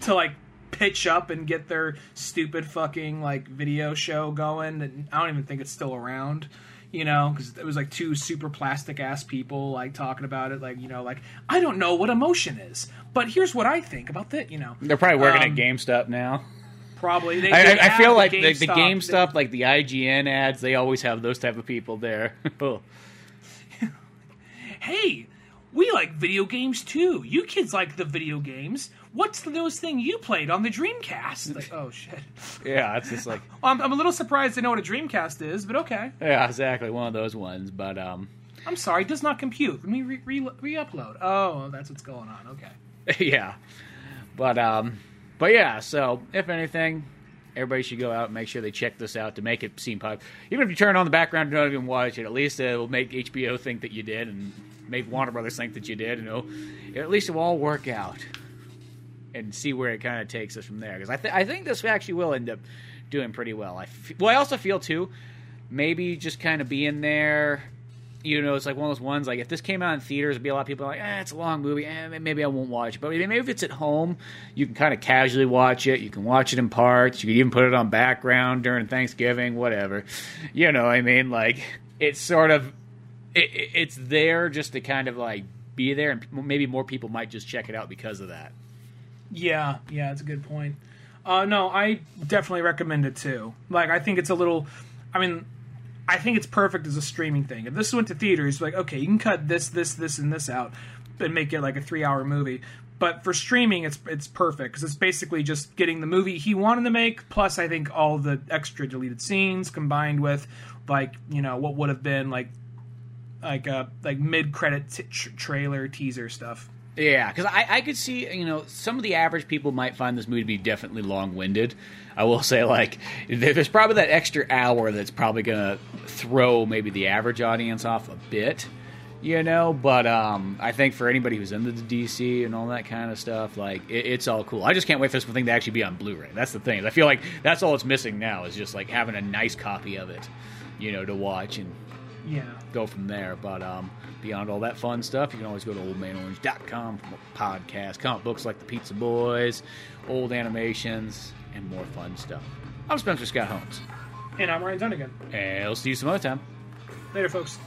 to like pitch up and get their stupid fucking like video show going and i don't even think it's still around you know because it was like two super plastic ass people like talking about it like you know like i don't know what emotion is but here's what i think about that you know they're probably working Um, at GameStop now. Probably they, I, they I, feel the like the, the GameStop- GameStop, like the IGN ads, they always have those type of people there. Oh. hey we like video games too you kids like the video games what's the newest thing you played on the dreamcast like oh shit yeah, it's just like I'm, I'm a little surprised to know what a dreamcast is but okay yeah, exactly one of those ones. But um, I'm sorry, does not compute. Let me re- re- re-upload. Oh, that's what's going on. Okay. yeah, but um, but yeah. So if anything, everybody should go out and make sure they check this out to make it seem pop. Even if you turn on the background and don't even watch it, at least it'll make HBO think that you did, and make Warner Brothers think that you did. And it'll, at least it will all work out, and see where it kind of takes us from there. Because I th- I think this actually will end up doing pretty well. I f- well, I also feel too, maybe just kind of being there you know, it's like one of those ones. Like if this came out in theaters, it'd be a lot of people like, eh, it's a long movie. Eh, maybe I won't watch it. But maybe if it's at home, you can kind of casually watch it. You can watch it in parts. You can even put it on background during Thanksgiving, whatever. You know, I mean, like it's sort of it, it- it's there just to kind of like be there, and maybe more people might just check it out because of that. Yeah, yeah, it's a good point. Uh, no, I definitely recommend it too. Like, I think it's a little. I mean, I think it's perfect as a streaming thing. If this went to theaters, like, okay, you can cut this, this, this, and this out, and make it like a three-hour movie. But for streaming, it's it's perfect because it's basically just getting the movie he wanted to make, plus I think all the extra deleted scenes combined with like you know what would have been like like a like mid-credit t- trailer teaser stuff. Yeah, because I, I could see, you know, some of the average people might find this movie to be definitely long winded. I will say, like, there's probably that extra hour that's probably going to throw maybe the average audience off a bit, you know. But um, I think for anybody who's into the DC and all that kind of stuff, like, it, it's all cool. I just can't wait for this thing to actually be on Blu ray. That's the thing. I feel like that's all it's missing now is just, like, having a nice copy of it, you know, to watch and Yeah. go from there. But um, beyond all that fun stuff, you can always go to oldmanorange.com for more podcasts, comic books like the Pizza Boys, old animations, and more fun stuff. I'm Spencer Scott Holmes, And I'm Ryan Dunnigan. and I'll see you some other time. Later, folks.